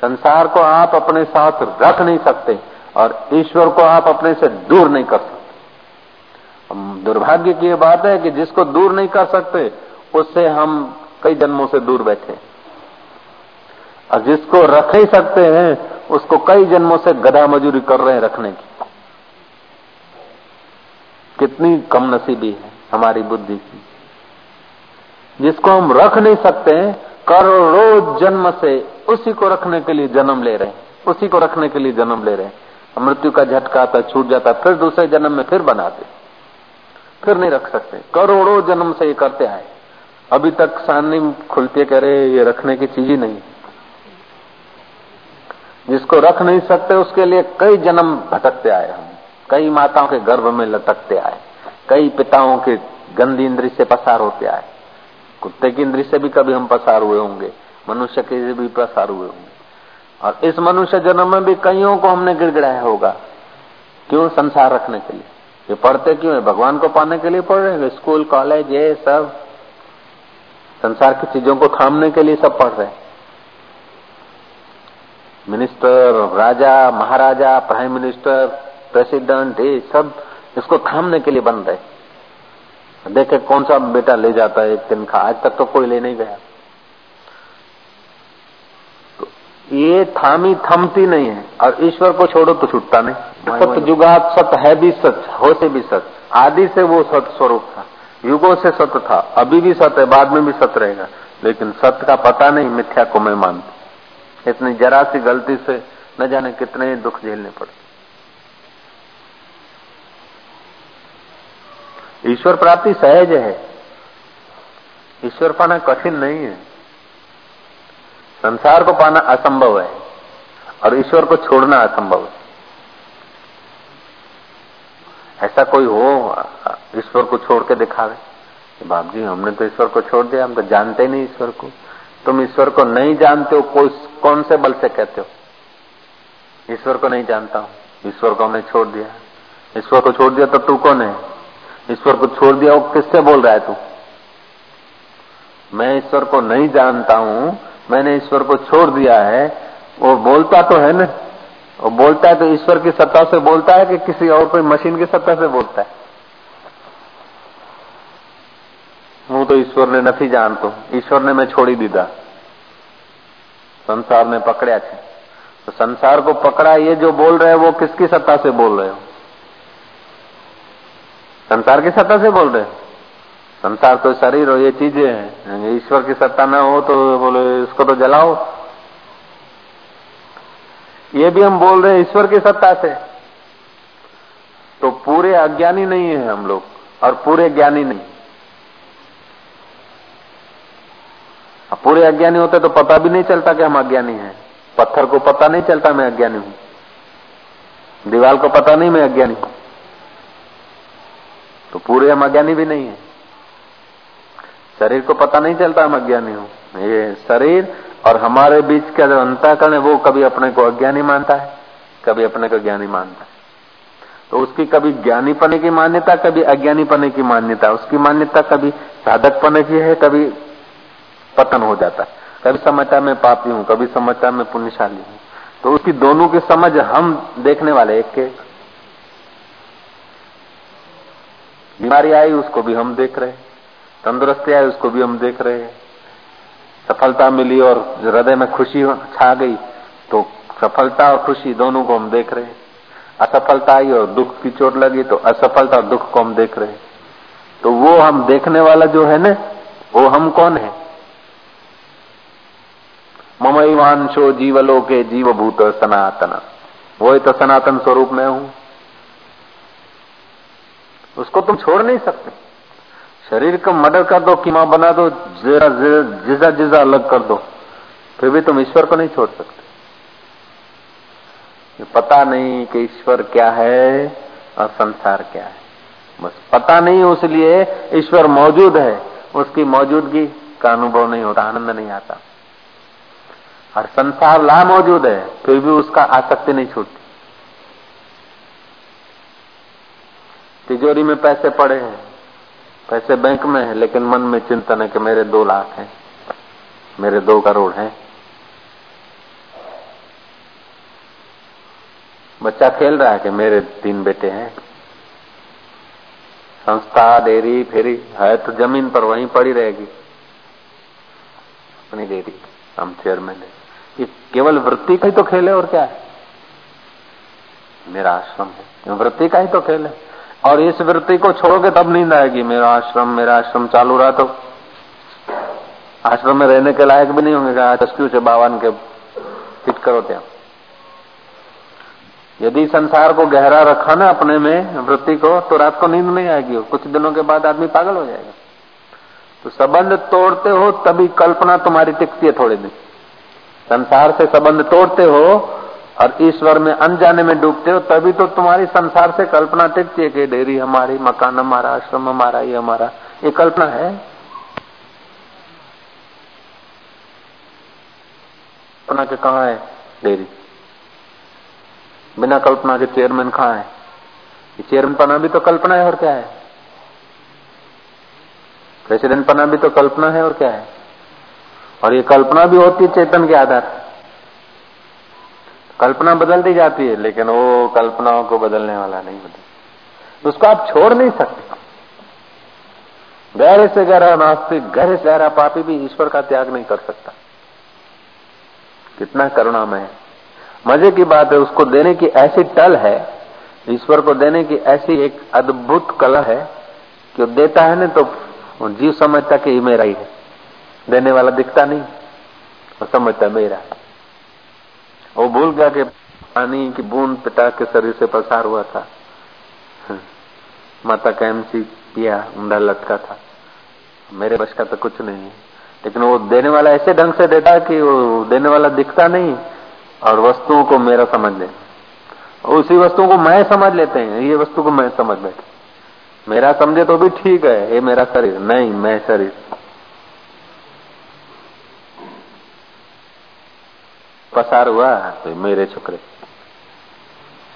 संसार को आप अपने साथ रख नहीं सकते और ईश्वर को आप अपने से दूर नहीं कर सकते। दुर्भाग्य की बात है कि जिसको दूर नहीं कर सकते, उससे हम कई जन्मों से दूर बैठे और जिसको रख ही सकते हैं, उसको कई जन्मों से गधा मजूरी कर रहे हैं रखने की। कितनी कम नसीबी है हमारी बुद्धि की। जिसको हम रख नहीं सकते करोड़ों जन्म से उसी को रखने के लिए जन्म ले रहे हैं। उसी को रखने के लिए जन्म ले रहे हैं। मृत्यु का झटका आता, छूट जाता, फिर दूसरे जन्म में फिर बनाते। फिर नहीं रख सकते। करोड़ों जन्म से ये करते आए। अभी तक सामने खुलते कह रहे, ये रखने की चीज़ ही नहीं। जिसको रख नहीं सकते, उसके लिए कई जन्म भटकते आए हम। कई माताओं के गर्भ में लटकते आए, कई पिताओं के गंदी इंद्री से पसार होते आए। कुत्ते की इंद्री से भी कभी हम पसार हुए होंगे, मनुष्य के से भी पसार हुए होंगे। और इस मनुष्य जन्म में भी कईयों को हमने गिड़गिड़ाया होगा। क्यों? संसार रखने के लिए। ये पढ़ते क्यों है? भगवान को पाने के लिए पढ़ रहे हैं? स्कूल, कॉलेज, ये सब। संसार की चीज़ों को थामने के लिए सब पढ़ रहे हैं। मिनिस्टर, राजा, महाराजा, प्राइम मिनिस्टर प्रेसिडेंट ये सब इसको थामने के लिए बन रहे देखे कौन सा बेटा ले जाता है एक दिन का आज तक तो कोई ले नहीं गया। तो ये थामी थमती नहीं है और ईश्वर को छोड़ो तो छूटता नहीं। सत्य जुगात सत्य है भी सच होते भी सच। आदि से वो सत्य स्वरूप था युगों से सत्य था अभी भी सत्य है बाद में भी सत्य रहेगा। लेकिन सत्य का पता नहीं मिथ्या को मैं मानती इतनी जरा सी गलती से न जाने कितने दुख झेलने पड़े ईश्वर प्राप्ति सहज है। ईश्वर पाना कठिन नहीं है। संसार को पाना असंभव है और ईश्वर को छोड़ना असंभव है। ऐसा कोई हो, ईश्वर को छोड़ के दिखावे बाप जी हमने तो ईश्वर को छोड़ दिया, हम तो जानते नहीं ईश्वर को। तुम ईश्वर को नहीं जानते हो, कोई कौन से बल से कहते हो? ईश्वर को नहीं जानता हूँ, ईश्वर को हमने छोड़ दिया। ईश्वर को छोड़ दिया तो तू कौन है? ईश्वर को छोड़ दिया वो किससे बोल रहा है तू मैं ईश्वर को नहीं जानता हूं मैंने ईश्वर को छोड़ दिया है वो बोलता तो है ना और बोलता है तो ईश्वर की सत्ता से बोलता है कि किसी और कोई मशीन की सत्ता से बोलता है હું તો ઈશ્વરને નથી જાણતો ઈશ્વરને મેં છોડી દીધા संसार ने पकड़ा है तो संसार को पकड़ा ये जो बोल रहे हैं वो किसकी सत्ता से बोल रहे हो संसार की सत्ता से बोल रहे संसार तो शरीर और ये चीज़ें हैं। ईश्वर की सत्ता न हो तो बोले, इसको तो जलाओ। ये भी हम बोल रहे हैं ईश्वर की सत्ता से। तो पूरे अज्ञानी नहीं है हम लोग, और पूरे ज्ञानी नहीं। पूरे अज्ञानी होते तो पता भी नहीं चलता कि हम अज्ञानी हैं। पत्थर को पता नहीं चलता मैं अज्ञानी हूँ। दीवाल को पता नहीं मैं अज्ञानी हूँ। तो पूरे हम अज्ञानी भी नहीं है। शरीर को पता नहीं चलता हम अज्ञानी हूँ। ये शरीर और हमारे बीच का जो अंतकरण है, वो कभी अपने को अज्ञानी मानता है, कभी अपने को ज्ञानी मानता है। तो उसकी कभी ज्ञानी पने की मान्यता, कभी अज्ञानी पने की मान्यता, उसकी मान्यता कभी साधक पने की है, कभी पतन हो जाता है। कभी समझता मैं पापी हूँ, कभी समझता मैं पुण्यशाली हूँ। तो उसकी दोनों की समझ हम देखने वाले, एक के बीमारी आई, उसको भी हम देख रहे तंदुरुस्ती आई, उसको भी हम देख रहे सफलता मिली और हृदय में खुशी छा गई तो सफलता और खुशी दोनों को हम देख रहे हैं। असफलता आई और दुख की चोट लगी तो असफलता और दुख को हम देख रहे तो वो हम देखने वाला जो है ना, वो हम कौन है? ममईवांशो जीवलो के जीव भूत सनातन। वो तो सनातन स्वरूप में हूँ। उसको तुम छोड़ नहीं सकते। शरीर का मर्डर कर दो, कीमा बना दो, जरा जिजा जिजा अलग कर दो। फिर भी तुम ईश्वर को नहीं छोड़ सकते। पता नहीं कि ईश्वर क्या है और संसार क्या है। बस पता नहीं इसलिए ईश्वर मौजूद है। उसकी मौजूदगी का अनुभव नहीं होता, आनंद नहीं आता। और संसार ला मौजूद है, फिर भी उसका आसक्ति नहीं छूटती। तिजोरी में पैसे पड़े हैं। पैसे बैंक में है, लेकिन मन में चिंतन है कि मेरे दो लाख हैं, मेरे दो करोड़ हैं। बच्चा खेल रहा है कि मेरे तीन बेटे हैं। संस्था डेरी फेरी, है तो ज़मीन पर वहीं पड़ी रहेगी। अपनी डेरी हम चेयरमैन है। ये केवल वृत्ति का ही तो खेल है और क्या है? मेरा आश्रम है। वृत्ति का ही तो खेल है। और इस वृत्ति को छोड़ोगे तब नींद आएगी। मेरा आश्रम मेरा आश्रम चालू रहा तो। आश्रम में रहने के लायक भी नहीं होंगे तस्क्यू से बावन के फिट करो त्या यदि संसार को गहरा रखा ना अपने में, वृत्ति को तो रात को नींद नहीं आएगी कुछ दिनों के बाद आदमी पागल हो जाएगा। तो संबंध तोड़ते हो, तभी कल्पना तुम्हारी टिकती है थोड़े दिन। संसार से संबंध तोड़ते हो और ईश्वर में अनजाने में डूबते हो, तभी तो तुम्हारी संसार से कल्पना टिकती है कि डेयरी हमारी, मकान हमारा, आश्रम हमारा, ये हमारा। ये कल्पना है? कल्पना के कहा है डेयरी बिना कल्पना के चेयरमैन कहा है? ये चेयरमैन पना भी तो कल्पना है और क्या है? प्रेसिडेंट पना भी तो कल्पना है और क्या है? और ये कल्पना भी होती है चेतन के आधार। कल्पना बदलती जाती है, लेकिन वो कल्पनाओं को बदलने वाला नहीं बदल उसको आप छोड़ नहीं सकते। गहरे से गहरा नास्तिक, गहरे से गहरा पापी भी ईश्वर का त्याग नहीं कर सकता। कितना करुणामय है। मज़े की बात है, उसको देने की ऐसी टल है, ईश्वर को देने की ऐसी एक अद्भुत कला है कि वो देता है ना तो जीव समझता कि मेरा ही है। देने वाला दिखता नहीं और समझता मेरा वो भूल गया कि पानी की बूंद पिता के शरीर से पसार हुआ था। माता का एमसी पिया ऊंधा लटका था। मेरे बस का तो कुछ नहीं। है लेकिन वो देने वाला ऐसे ढंग से देता कि वो देने वाला दिखता नहीं और वस्तुओं को मेरा समझ ले। उसी वस्तुओं को मैं समझ लेते हैं, ये वस्तु को मैं समझ बैठे। मेरा समझे तो भी ठीक है, ये मेरा शरीर। नहीं, मैं शरीर। પસાર હુઆ તો મેરે છોકરે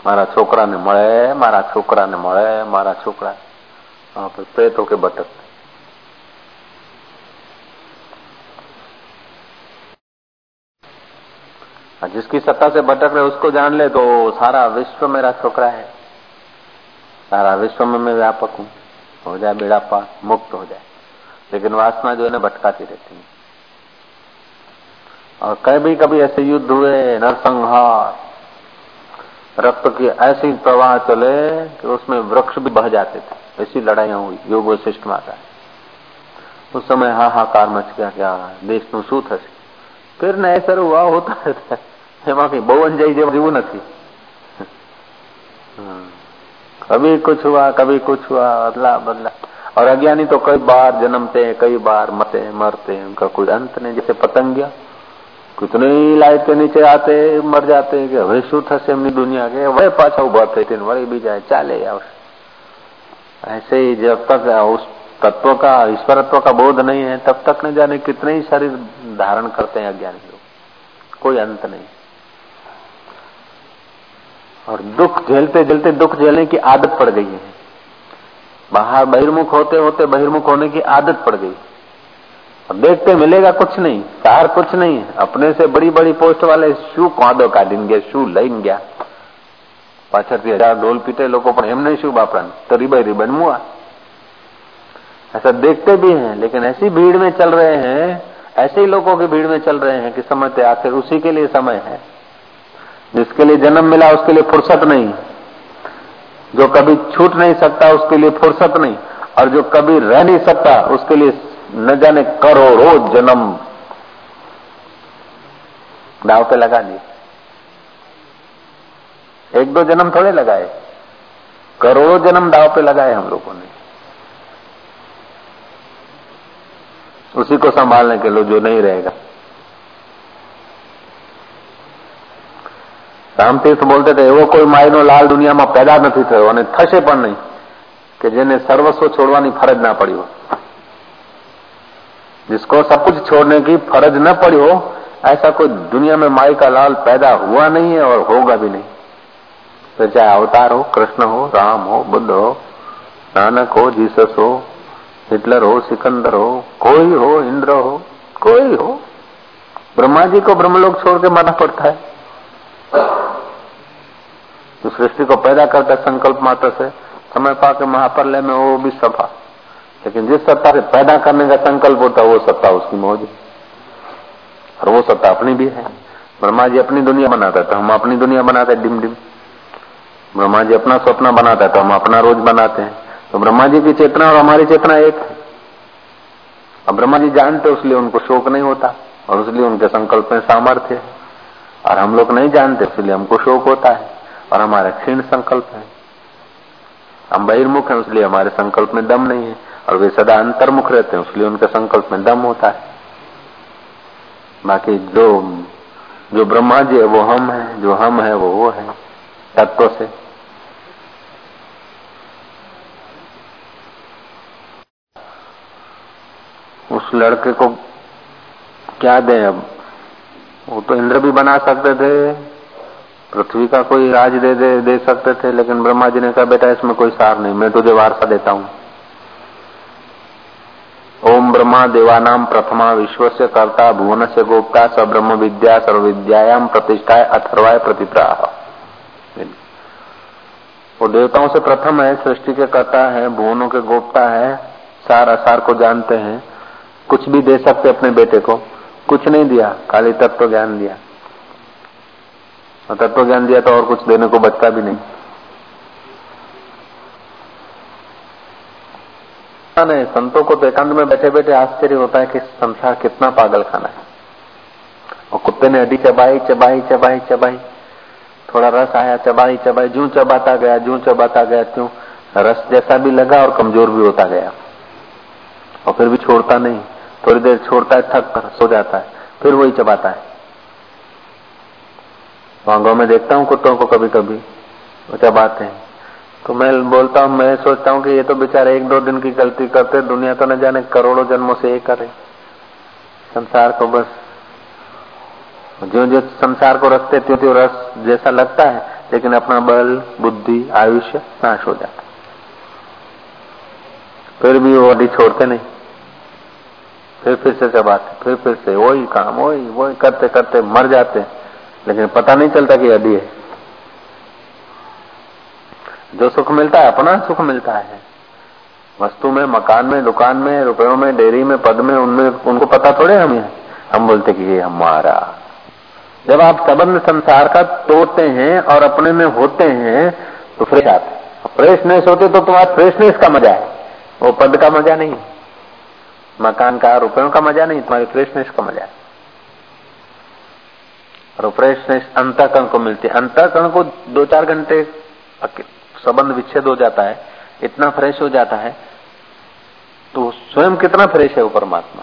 મારા છોકરાને મળે મારા છોકરાને મળે મારા છોકરા હા પ્રેતો કે બટક और जिसकी सत्ता से भटक रहे उसको जान ले तो सारा विश्व मेरा छोकरा है सारा विश्व में मैं व्यापक हूँ हो जाए बेड़ा पार मुक्त हो जाए लेकिन वासना जो है ना भटकाती रहती है और कभी कभी ऐसे युद्ध हुए नरसंहार रक्त की ऐसी प्रवाह चले कि उसमें वृक्ष भी बह जाते थे ऐसी लड़ाइयां हुई योग वशिष्ठ माता उस समय हाहाकार मच गया क्या देश નું શું થશે फिर ને સર हुआ होता रहता है એમાં કઈ બહુ અંજાઈ જેવું નથી कभी कुछ हुआ कभी कुछ हुआ बदला बदला और अज्ञानी तो कई बार जन्मते हैं कई बार मरते मरते हैं उनका कोई अंत नहीं जैसे पतंगिया कितने ही लाइट के नीचे आते मर जाते हैं कि હવે શું થશે એમની दुनिया के वही पाछा उभा થઈ वही भी जाए चाले ऐसे ही जब तक उस तत्व का ईश्वरत्व का बोध नहीं है तब तक न जाने कितने ही शरीर धारण करते हैं अज्ञानी लोग कोई अंत नहीं और दुख झेलते झेलते दुख झेलने की आदत पड़ गई है बाहर बहिर्मुख होते होते बहिर्मुख होने की आदत पड़ गई देखते मिलेगा कुछ नहीं सार कुछ नहीं अपने से बड़ी बड़ी पोस्ट वाले શું કાદો કાઢીને ગયા શું લઈને ગયા પાછળથી હજાર ઢોલ પીટે લોકો પણ એમને શું બાપરાને તો रिबन रिबन मुआ ऐसा देखते भी हैं लेकिन ऐसी भीड़ में चल रहे हैं ऐसे ही लोगों की भीड़ में चल रहे हैं कि समझते आखिर उसी के लिए समय है जिसके लिए जन्म मिला उसके लिए फुर्सत नहीं जो कभी छूट नहीं सकता उसके लिए फुर्सत नहीं और जो कभी रह नहीं सकता उसके लिए न जाने करोड़ों जन्म दाव पे लगा दिए एक दो जन्म थोड़े लगाए करोड़ों जन्म दाव पे लगाए हम लोगों ने उसी को संभालने के लिए जो नहीं रहेगा રામતીર્થ બોલતે હતા એવો કોઈ માયનો લાલ દુનિયામાં પેદા નથી થયો અને થશે પણ નહીં કે જેને સર્વસ્વ છોડવાની ફરજ ના પડી હોય जिसको सब कुछ छोड़ने की फ़र्ज़ न पड़ी हो, ऐसा कोई दुनिया में माई का लाल पैदा हुआ नहीं है और होगा भी नहीं। तो चाहे अवतार हो, कृष्ण हो, राम हो, बुद्ध हो, नानक हो, जीसस हो, हिटलर हो, सिकंदर हो, कोई हो, इंद्र हो, कोई हो, ब्रह्मा जी को ब्रह्मलोक छोड़ के माना पड़ता है। तो सृष्टि को पैदा करता संकल्प मात्र से। समय पाके महाप्रलय में वो भी सफ़ा लेकिन जिस सत्ता से पैदा करने का संकल्प होता है, वो सत्ता उसकी मौज और वो सत्ता अपनी भी है। ब्रह्मा जी अपनी दुनिया बनाता तो हम अपनी दुनिया बनाते डिम डिम ब्रह्मा जी अपना सपना बनाता है तो हम अपना रोज बनाते हैं। तो ब्रह्मा जी की चेतना और हमारी चेतना एक है। अब ब्रह्मा जी जानते इसलिए उनको शोक नहीं होता, और इसलिए उनके संकल्प में सामर्थ्य है। और हम लोग नहीं जानते, इसलिए हमको शोक होता है, और हमारे क्षीण संकल्प है। हम बहिर्मुख हैं, इसलिए हमारे संकल्प में दम नहीं है। और वे सदा अंतर्मुख रहते हैं, इसलिए उनके संकल्प में दम होता है। बाकी जो जो ब्रह्मा जी है, वो हम है, जो हम है, वो वो है, तत्व से। उस लड़के को क्या दें अब? वो तो इंद्र भी बना सकते थे, पृथ्वी का कोई राज दे दे दे सकते थे, लेकिन ब्रह्मा जी ने कहा, बेटा, इसमें कोई सार नहीं, मैं तुझे वारसा देता हूँ। ओम ब्रह्मा देवानाम प्रथमा विश्व से कर्ता भुवन से गोप्ता स ब्रह्म विद्या सर्व विद्यायाम प्रतिष्ठा अथर्वाय प्रतिप्राह वो देवताओं से प्रथम है, सृष्टि के कर्ता है, भुवनों के गोप्ता है, सार असार को जानते हैं। कुछ भी दे सकते अपने बेटे को। कुछ नहीं दिया, खाली तत्व ज्ञान दिया। तत्व ज्ञान दिया तो और कुछ देने को बचता भी नहीं। नहीं, संतों को तो एकांत में बैठे बैठे आश्चर्य होता है कि संसार कितना पागल खाना है। और कुत्ते ने अडी चबाई चबाई चबाई चबाई। थोड़ा रस आया, चबाई चबाई। जू चबाता गया, जू चबाता गया, क्यों? रस जैसा भी लगा और कमज़ोर भी होता गया। और फिर भी छोड़ता नहीं। थोड़ी देर छोड़ता है, थक कर सो जाता है। फिर वही चबाता है। वहाँ गाँव में देखता हूँ कुत्तों को कभी कभी वो चबाते हैं। तो मैं बोलता हूँ, मैं सोचता हूँ कि ये तो बेचारे एक दो दिन की गलती करते, दुनिया तो न जाने करोड़ों जन्मों से ये करे। संसार को बस, जो जो संसार को रखते त्यों त्यों रस जैसा लगता है, लेकिन अपना बल, बुद्धि, आयुष्य नाश हो जाता फिर भी वो अभी छोड़ते नहीं। फिर फिर से चबाते फिर फिर से वही काम, वही वही करते करते मर जाते लेकिन पता नहीं चलता कि अभी है। जो सुख मिलता है, अपना सुख मिलता है। वस्तु में, मकान में, दुकान में, रुपयों में, डेयरी में पद में, उनमें, उनको पता थोड़े हम हम बोलते कि ये हमारा। जब आप संबंध संसार का तोड़ते हैं और अपने में होते हैं तो फ्रेश आते फ्रेशनेस होते तो तुम्हारा फ्रेशनेस का मज़ा है। वो पद का मज़ा नहीं। मकान का, रुपयों का मज़ा नहीं, तुम्हारी फ्रेशनेस का मज़ा है। और फ्रेशनेस अंतकरण को मिलती है। अंतकरण को दो चार घंटे संबंध विच्छेद हो जाता है, इतना फ्रेश हो जाता है तो स्वयं कितना फ्रेश है वो परमात्मा?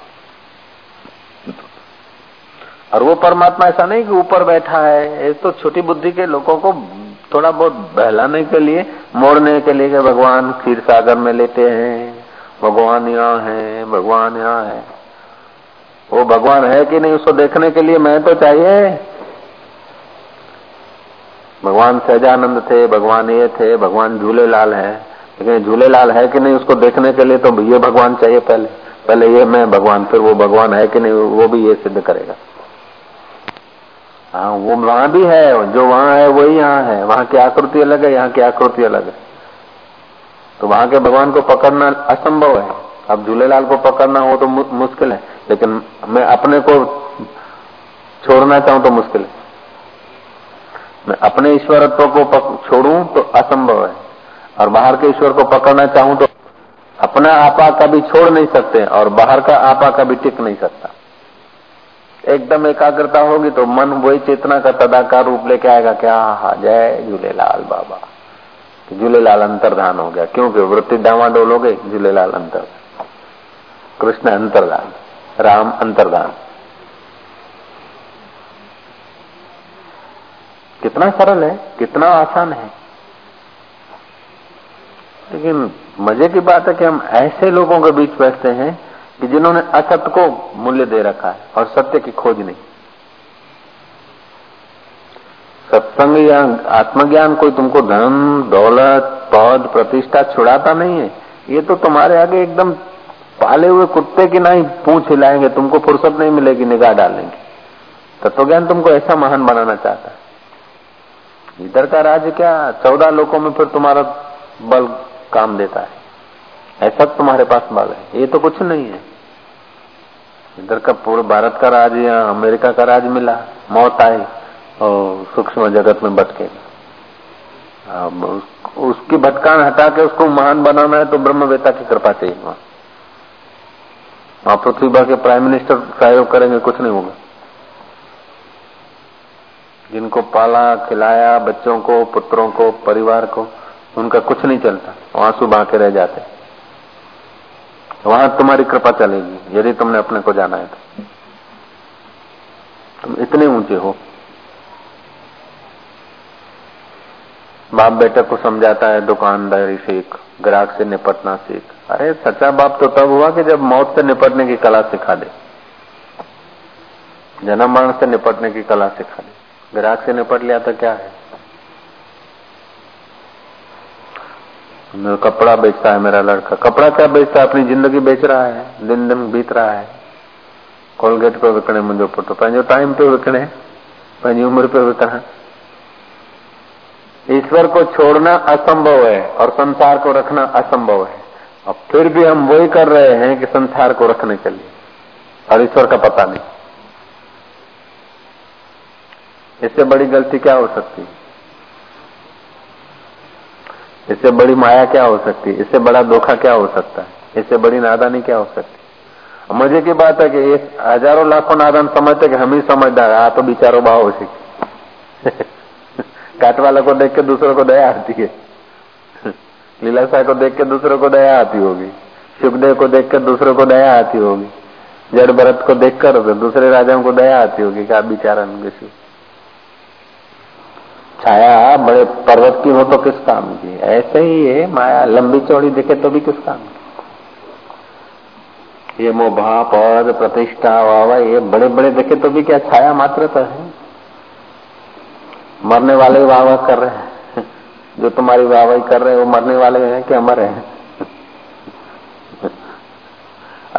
और वो परमात्मा ऐसा नहीं कि ऊपर बैठा है, ये तो छोटी बुद्धि के लोगों को थोड़ा बहुत बहलाने के लिए, मोड़ने के लिए भगवान क्षीर सागर में लेते हैं, भगवान यहाँ है, भगवान यहाँ है। वो भगवान है कि नहीं, उसको देखने के लिए मैं तो चाहिए। भगवान सहजानंद थे, भगवान ये थे, भगवान झूलेलाल है। लेकिन झूलेलाल है कि नहीं, उसको देखने के लिए तो ये भगवान चाहिए पहले। पहले ये मैं भगवान, फिर वो भगवान है कि नहीं, वो भी ये सिद्ध करेगा। हाँ वो वहाँ भी है, जो वहाँ है वही यहाँ है। वहाँ की आकृति अलग है, यहाँ की आकृति अलग है। तो वहाँ के भगवान को पकड़ना असंभव है। अब झूलेलाल को पकड़ना हो तो मुश्किल है। लेकिन मैं अपने को छोड़ना चाहूँ तो मुश्किल है। मैं अपने ईश्वरत्व को छोड़ू तो असंभव है। और बाहर के ईश्वर को पकड़ना चाहूँ तो अपना आपा कभी छोड़ नहीं सकते और बाहर का आपा कभी टिक नहीं सकता। एकदम एकाग्रता होगी तो मन वही चेतना का तदाकार रूप लेके आएगा क्या हा जय झूलेलाल बाबा। झूलेलाल अंतर्धान हो गया। क्योंकि वृत्ति डावाडोल हो गई झूलेलाल अंतर। कृष्ण अंतर्धान, राम अंतर्धान। कितना सरल है, कितना आसान है। लेकिन मज़े की बात है कि हम ऐसे लोगों के बीच बैठते हैं कि जिन्होंने असत्य को मूल्य दे रखा है और सत्य की खोज नहीं। सत्संग या आत्मज्ञान कोई तुमको धन, दौलत, पद, प्रतिष्ठा छुड़ाता नहीं है। ये तो तुम्हारे आगे एकदम पाले हुए कुत्ते की ना ही पूछ हिलाएँगे, तुमको फुर्सत नहीं मिलेगी, निगाह डालेंगे तत्व ज्ञान तुमको ऐसा महान बनाना चाहता है। इधर का राज्य क्या? चौदह लोगों में फिर तुम्हारा बल काम देता है। ऐसा तुम्हारे पास बल है। ये तो कुछ नहीं है। इधर का पूरे भारत का राज या अमेरिका का राज मिला, मौत आई और सूक्ष्म जगत में भटके। अब उसकी भटकान हटा के उसको महान बनाना है तो ब्रह्म ब्रह्मवेता की कृपा चाहिए। वहाँ पृथ्वी भर के प्राइम मिनिस्टर सहयोग करेंगे, कुछ नहीं होगा। जिनको पाला, खिलाया, बच्चों को, पुत्रों को, परिवार को, उनका कुछ नहीं चलता। वहाँ सुबह के रह जाते वहाँ तुम्हारी कृपा चलेगी, यदि तुमने अपने को जाना है तो। तुम इतने ऊँचे हो। बाप बेटे को समझाता है, दुकानदारी सीख, ग्राहक से निपटना सीख। अरे, सच्चा बाप तो तब हुआ कि जब मौत से निपटने की कला सिखा दे। जन्म मरण से निपटने की कला सिखा दे। ग्राहक से निपट लिया तो क्या है? कपड़ा बेचता है मेरा लड़का। कपड़ा क्या बेचता है? अपनी ज़िंदगी बेच रहा है दिन दिन बीत रहा है। कोलगेट पे विकणे मुंहिंजो पुट पंहिंजो टाइम पे विकणे पंहिंजी उम्र पे विकणा। ईश्वर को छोड़ना असंभव है और संसार को रखना असंभव है। और फिर भी हम वही कर रहे हैं कि संसार को रखने के लिए। और ईश्वर का पता नहीं। इससे बड़ी गलती क्या हो सकती? है इससे बड़ी माया क्या हो सकती? है इससे बड़ा धोखा क्या हो सकता है? इससे बड़ी नादानी क्या हो सकती? है मज़े की बात है कि ये हज़ारों लाखों नादान समझते कि हम ही समझदार आ तो बिचारो भाव हो काट वाला को देख के दूसरों को दया आती है। लीला लीलाशाह को देख के दूसरों को दया आती होगी। सुखदेव को देख कर दूसरों को दया आती होगी। जड़ भरत को देखकर दूसरे राजाओं को दया आती होगी क्या बिचारा छाया, बड़े पर्वत की हो तो किस काम की? ऐसे ही है माया, लंबी चौड़ी दिखे तो भी किस काम की? ये मोभा पद, प्रतिष्ठा वाह ये बड़े बड़े दिखे तो भी क्या छाया मात्र तो है? मरने वाले वाह वाह कर रहे हैं। जो तुम्हारी वाहवाही कर रहे हैं, वो मरने वाले हैं कि अमर है?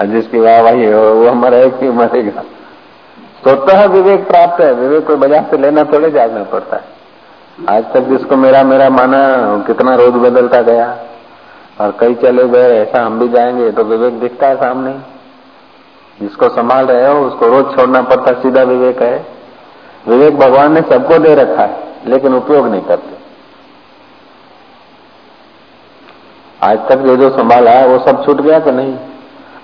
जिसकी वाहवाही है वो अमर है कि मरेगा? स्वतः विवेक प्राप्त है। विवेक को बाज़ार से लेना थोड़े जाना पड़ता है। आज तक जिसको मेरा मेरा माना कितना रोज बदलता गया। और कई चले गए, ऐसा हम भी जाएँगे तो विवेक दिखता है सामने। जिसको संभाल रहे हो, उसको रोज छोड़ना पड़ता, सीधा विवेक है। विवेक भगवान ने सबको दे रखा है, लेकिन उपयोग नहीं करते। आज तक जो जो संभाला है वो सब छूट गया कि नहीं?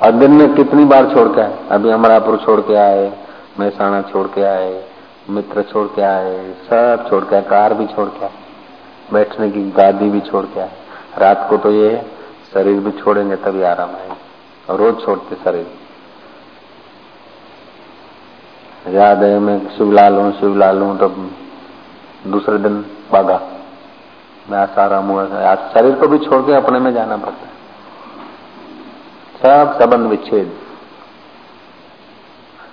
और दिन में कितनी बार छोड़ के आए? अभी अमरापुर छोड़ के आए मेहसाणा छोड़ के आए। मित्र छोड़ के आए, सब छोड़ के आए, कार भी छोड़ के आए, बैठने की गादी भी छोड़ के आए। रात को तो ये शरीर भी छोड़ेंगे, तभी आराम आएगा। और रोज छोड़ते शरीर। याद है, मैं शिवलाल हूँ शिवलाल हूँ तो दूसरे दिन बागा मैं आसाराम हुआ शरीर को भी छोड़ के अपने में जाना पड़ता है। सब संबंध विच्छेद।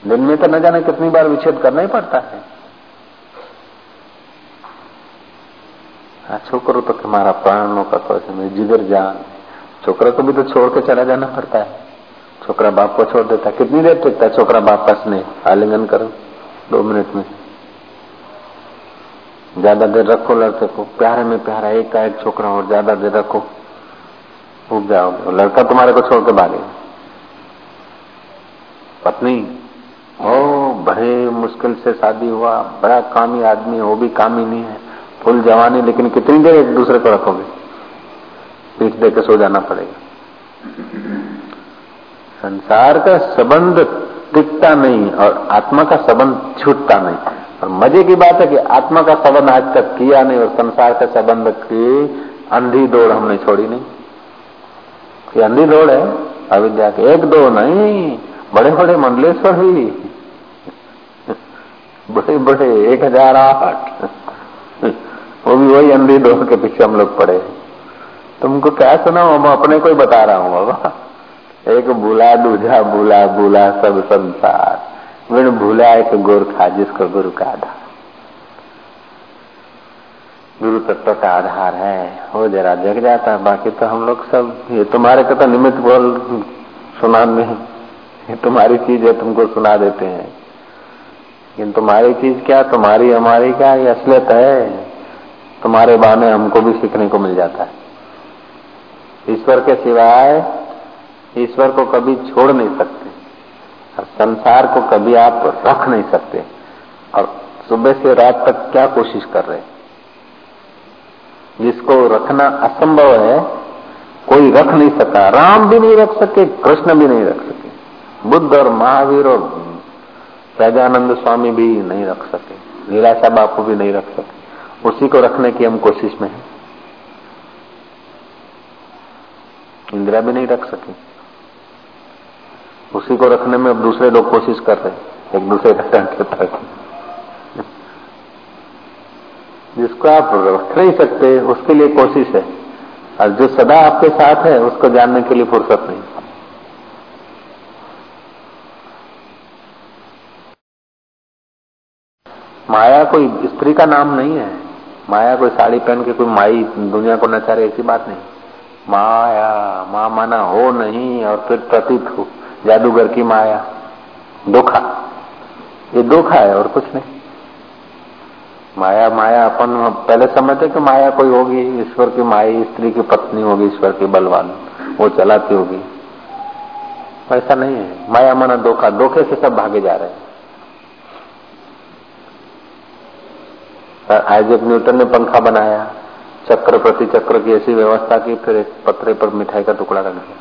दिन में तो न जाने कितनी बार विच्छेद करना ही पड़ता है। छोकरो तो हमारा प्राणों का तो जिगर जान छोकरा को भी तो छोड़ के चला जाना पड़ता है। छोकरा बाप को छोड़ देता कितनी देर टिकता छोकरा बाप का स्नेह? आलिंगन करो, दो मिनट में। ज़्यादा देर रखो लड़के को। प्यारे में प्यारा एक का एक छोकरा और ज़्यादा देर रखो। उग जाओगे। लड़का तुम्हारे को छोड़ के भागे पत्नी ओ बड़े मुश्किल से शादी हुआ, बड़ा कामी आदमी वो भी कामी नहीं है। फुल जवानी, लेकिन कितनी देर एक दूसरे को रखोगे? पीठ दे के सो जाना पड़ेगा। संसार का संबंध टिकता नहीं और आत्मा का संबंध छूटता नहीं। और मज़े की बात है कि आत्मा का संबंध आज तक किया नहीं और संसार का संबंध की अंधी दौड़ हमने छोड़ी नहीं। ये अंधी दौड़ है, अविद्या के। एक दो नहीं बड़े बड़े मंडलेश्वर ही। बड़े बड़े, एक हज़ार आठ। वो भी वही अंधी दौड़ के पीछे हम लोग पड़े। तुमको क्या सुना मैं अपने को ही बता रहा हूँ बाबा। एक भूला दूजा, भूला भूला सब संसार। विण भूला एक गोरखा जिसको गुरु का आधार। गुरु तत्व का आधार है। वो जरा जग जाता है बाकी तो हम लोग सब, ये तुम्हारे को तो निमित्त बोल सुना नहीं ये तुम्हारी चीज़ है तुमको सुना देते हैं। लेकिन तुम्हारी चीज़ क्या, तुम्हारी, हमारी क्या, ये असलियत है। तुम्हारे बहाने हमको भी सीखने को मिल जाता है। ईश्वर के सिवाय ईश्वर को कभी छोड़ नहीं सकते। और संसार को कभी आप रख नहीं सकते। और सुबह से रात तक क्या कोशिश कर रहे जिसको रखना असंभव है, कोई रख नहीं सका। राम भी नहीं रख सके, कृष्ण भी नहीं रख सके। बुद्ध और महावीर और सहजानंद स्वामी भी नहीं रख सके नीलाशा बापू भी नहीं रख सके। उसी को रखने की हम कोशिश में है। इंदिरा भी नहीं रख सके। उसी को रखने में अब दूसरे लोग कोशिश कर रहे हैं, एक दूसरे का टंक तक जिसको आप रख नहीं सकते, उसके लिए कोशिश है। और जो सदा आपके साथ है, उसको जानने के लिए फुर्सत नहीं। माया कोई स्त्री का नाम नहीं है। माया कोई साड़ी पहन के कोई माई दुनिया को नचारे, ऐसी बात नहीं। माया, माँ माना हो नहीं और फिर प्रतीत हो, जादूगर की माया। धोखा। ये धोखा है और कुछ नहीं। माया माया अपन पहले समझते कि माया कोई होगी, ईश्वर की माई, स्त्री की पत्नी होगी, ईश्वर की बलवान, वो चलाती होगी। ऐसा नहीं है। माया माना धोखा। धोखे से सब भागे जा रहे हैं। आइजक न्यूटन ने पंखा बनाया, चक्र प्रति चक्र की ऐसी व्यवस्था की, फिर एक पत्रे पर मिठाई का टुकड़ा रख दिया।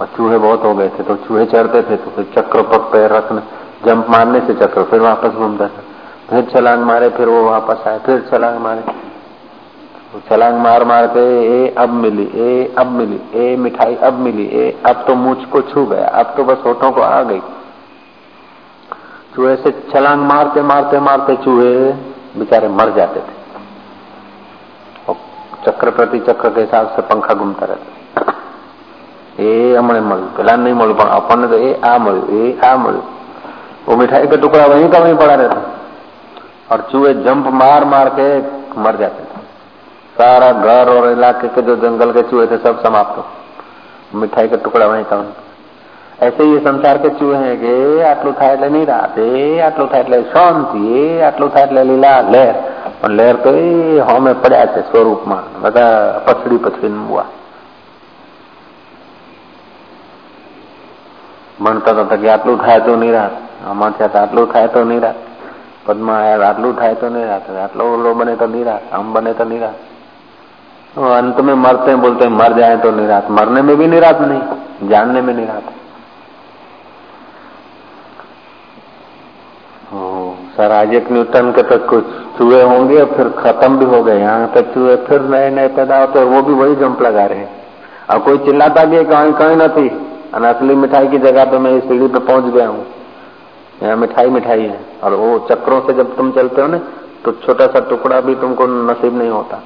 और चूहे बहुत हो गए थे तो चूहे चढ़ते थे तो फिर चक्र पर पैर रखने, जंप मारने से चक्र फिर वापस घूमता था। फिर छलांग मारे, फिर वो वापस आए फिर छलांग मारे। तो छलांग मार मार के, ए, अब मिली, ए, अब मिली, ए, मिठाई अब मिली, ए, अब तो मुझ को छू गया, अब तो बस होठों को आ गई। चूहे से छलांग मारते मारते मारते चूहे बेचारे मर जाते थे चक्र प्रति चक्र के हिसाब से पंखा घूमता रहता એ હમણે મળ્યું પેલા નહીં મળ્યું પણ આપણને તો એ આ મળ્યું એ આ મળ્યું वो मिठाई का टुकड़ा वहीं का वहीं पड़ा रहता और चूहे जंप मार मार के मर जाते थे सारा घर और इलाके के जो जंगल के चूहे थे सब समाप्त हो मिठाई का टुकड़ा वहीं का वहीं ऐसे ये संसार के चूहे हैं કે આટલું થાય એટલે નિરાત એ આટલું થાય એટલે શાંતિ એ આટલું થાય એટલે લીલા લહેર પણ લહેર તો એ હોમે પડ્યા છે સ્વરૂપમાં બધા પછડી પછડી મુવા ભણતા હતા કે આટલું થાય તો નિરાત આમાં થયા આટલું થાય તો નિરાત પદમાં આટલું થાય તો નિરાત આટલો ઓલો બને તો નિરાત આમ બને તો નિરાત अंत में मरते हैं बोलते हैं मर जाए तो निरात मरने में भी निरात नहीं जानने में निरात सर आजेक न्यूटन के तक कुछ चूहे होंगे और फिर खत्म भी हो गए यहाँ तक चूहे, फिर नए नए पैदा होते हैं वो भी वही जंप लगा रहे हैं। और कोई चिल्लाता भी है, कहीं कहीं न थी। और असली मिठाई की जगह पे मैं इस सीढ़ी पे पहुँच गया हूँ। यहाँ मिठाई मिठाई है। और वो चक्रों से जब तुम चलते हो ना तो छोटा सा टुकड़ा भी तुमको नसीब नहीं होता।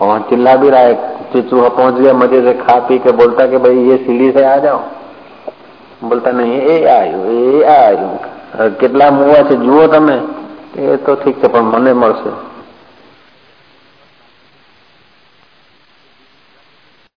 और चिल्ला भी रहा है चूहा पहुँच गया, मज़े से खा पी के बोलता कि भाई, ये सीढ़ी से आ जाओ। बोलता, नहीं ए आयु ए आयु કેટલા મુવા છે જુઓ તમે. એ તો ઠીક છે પણ મને મળશે.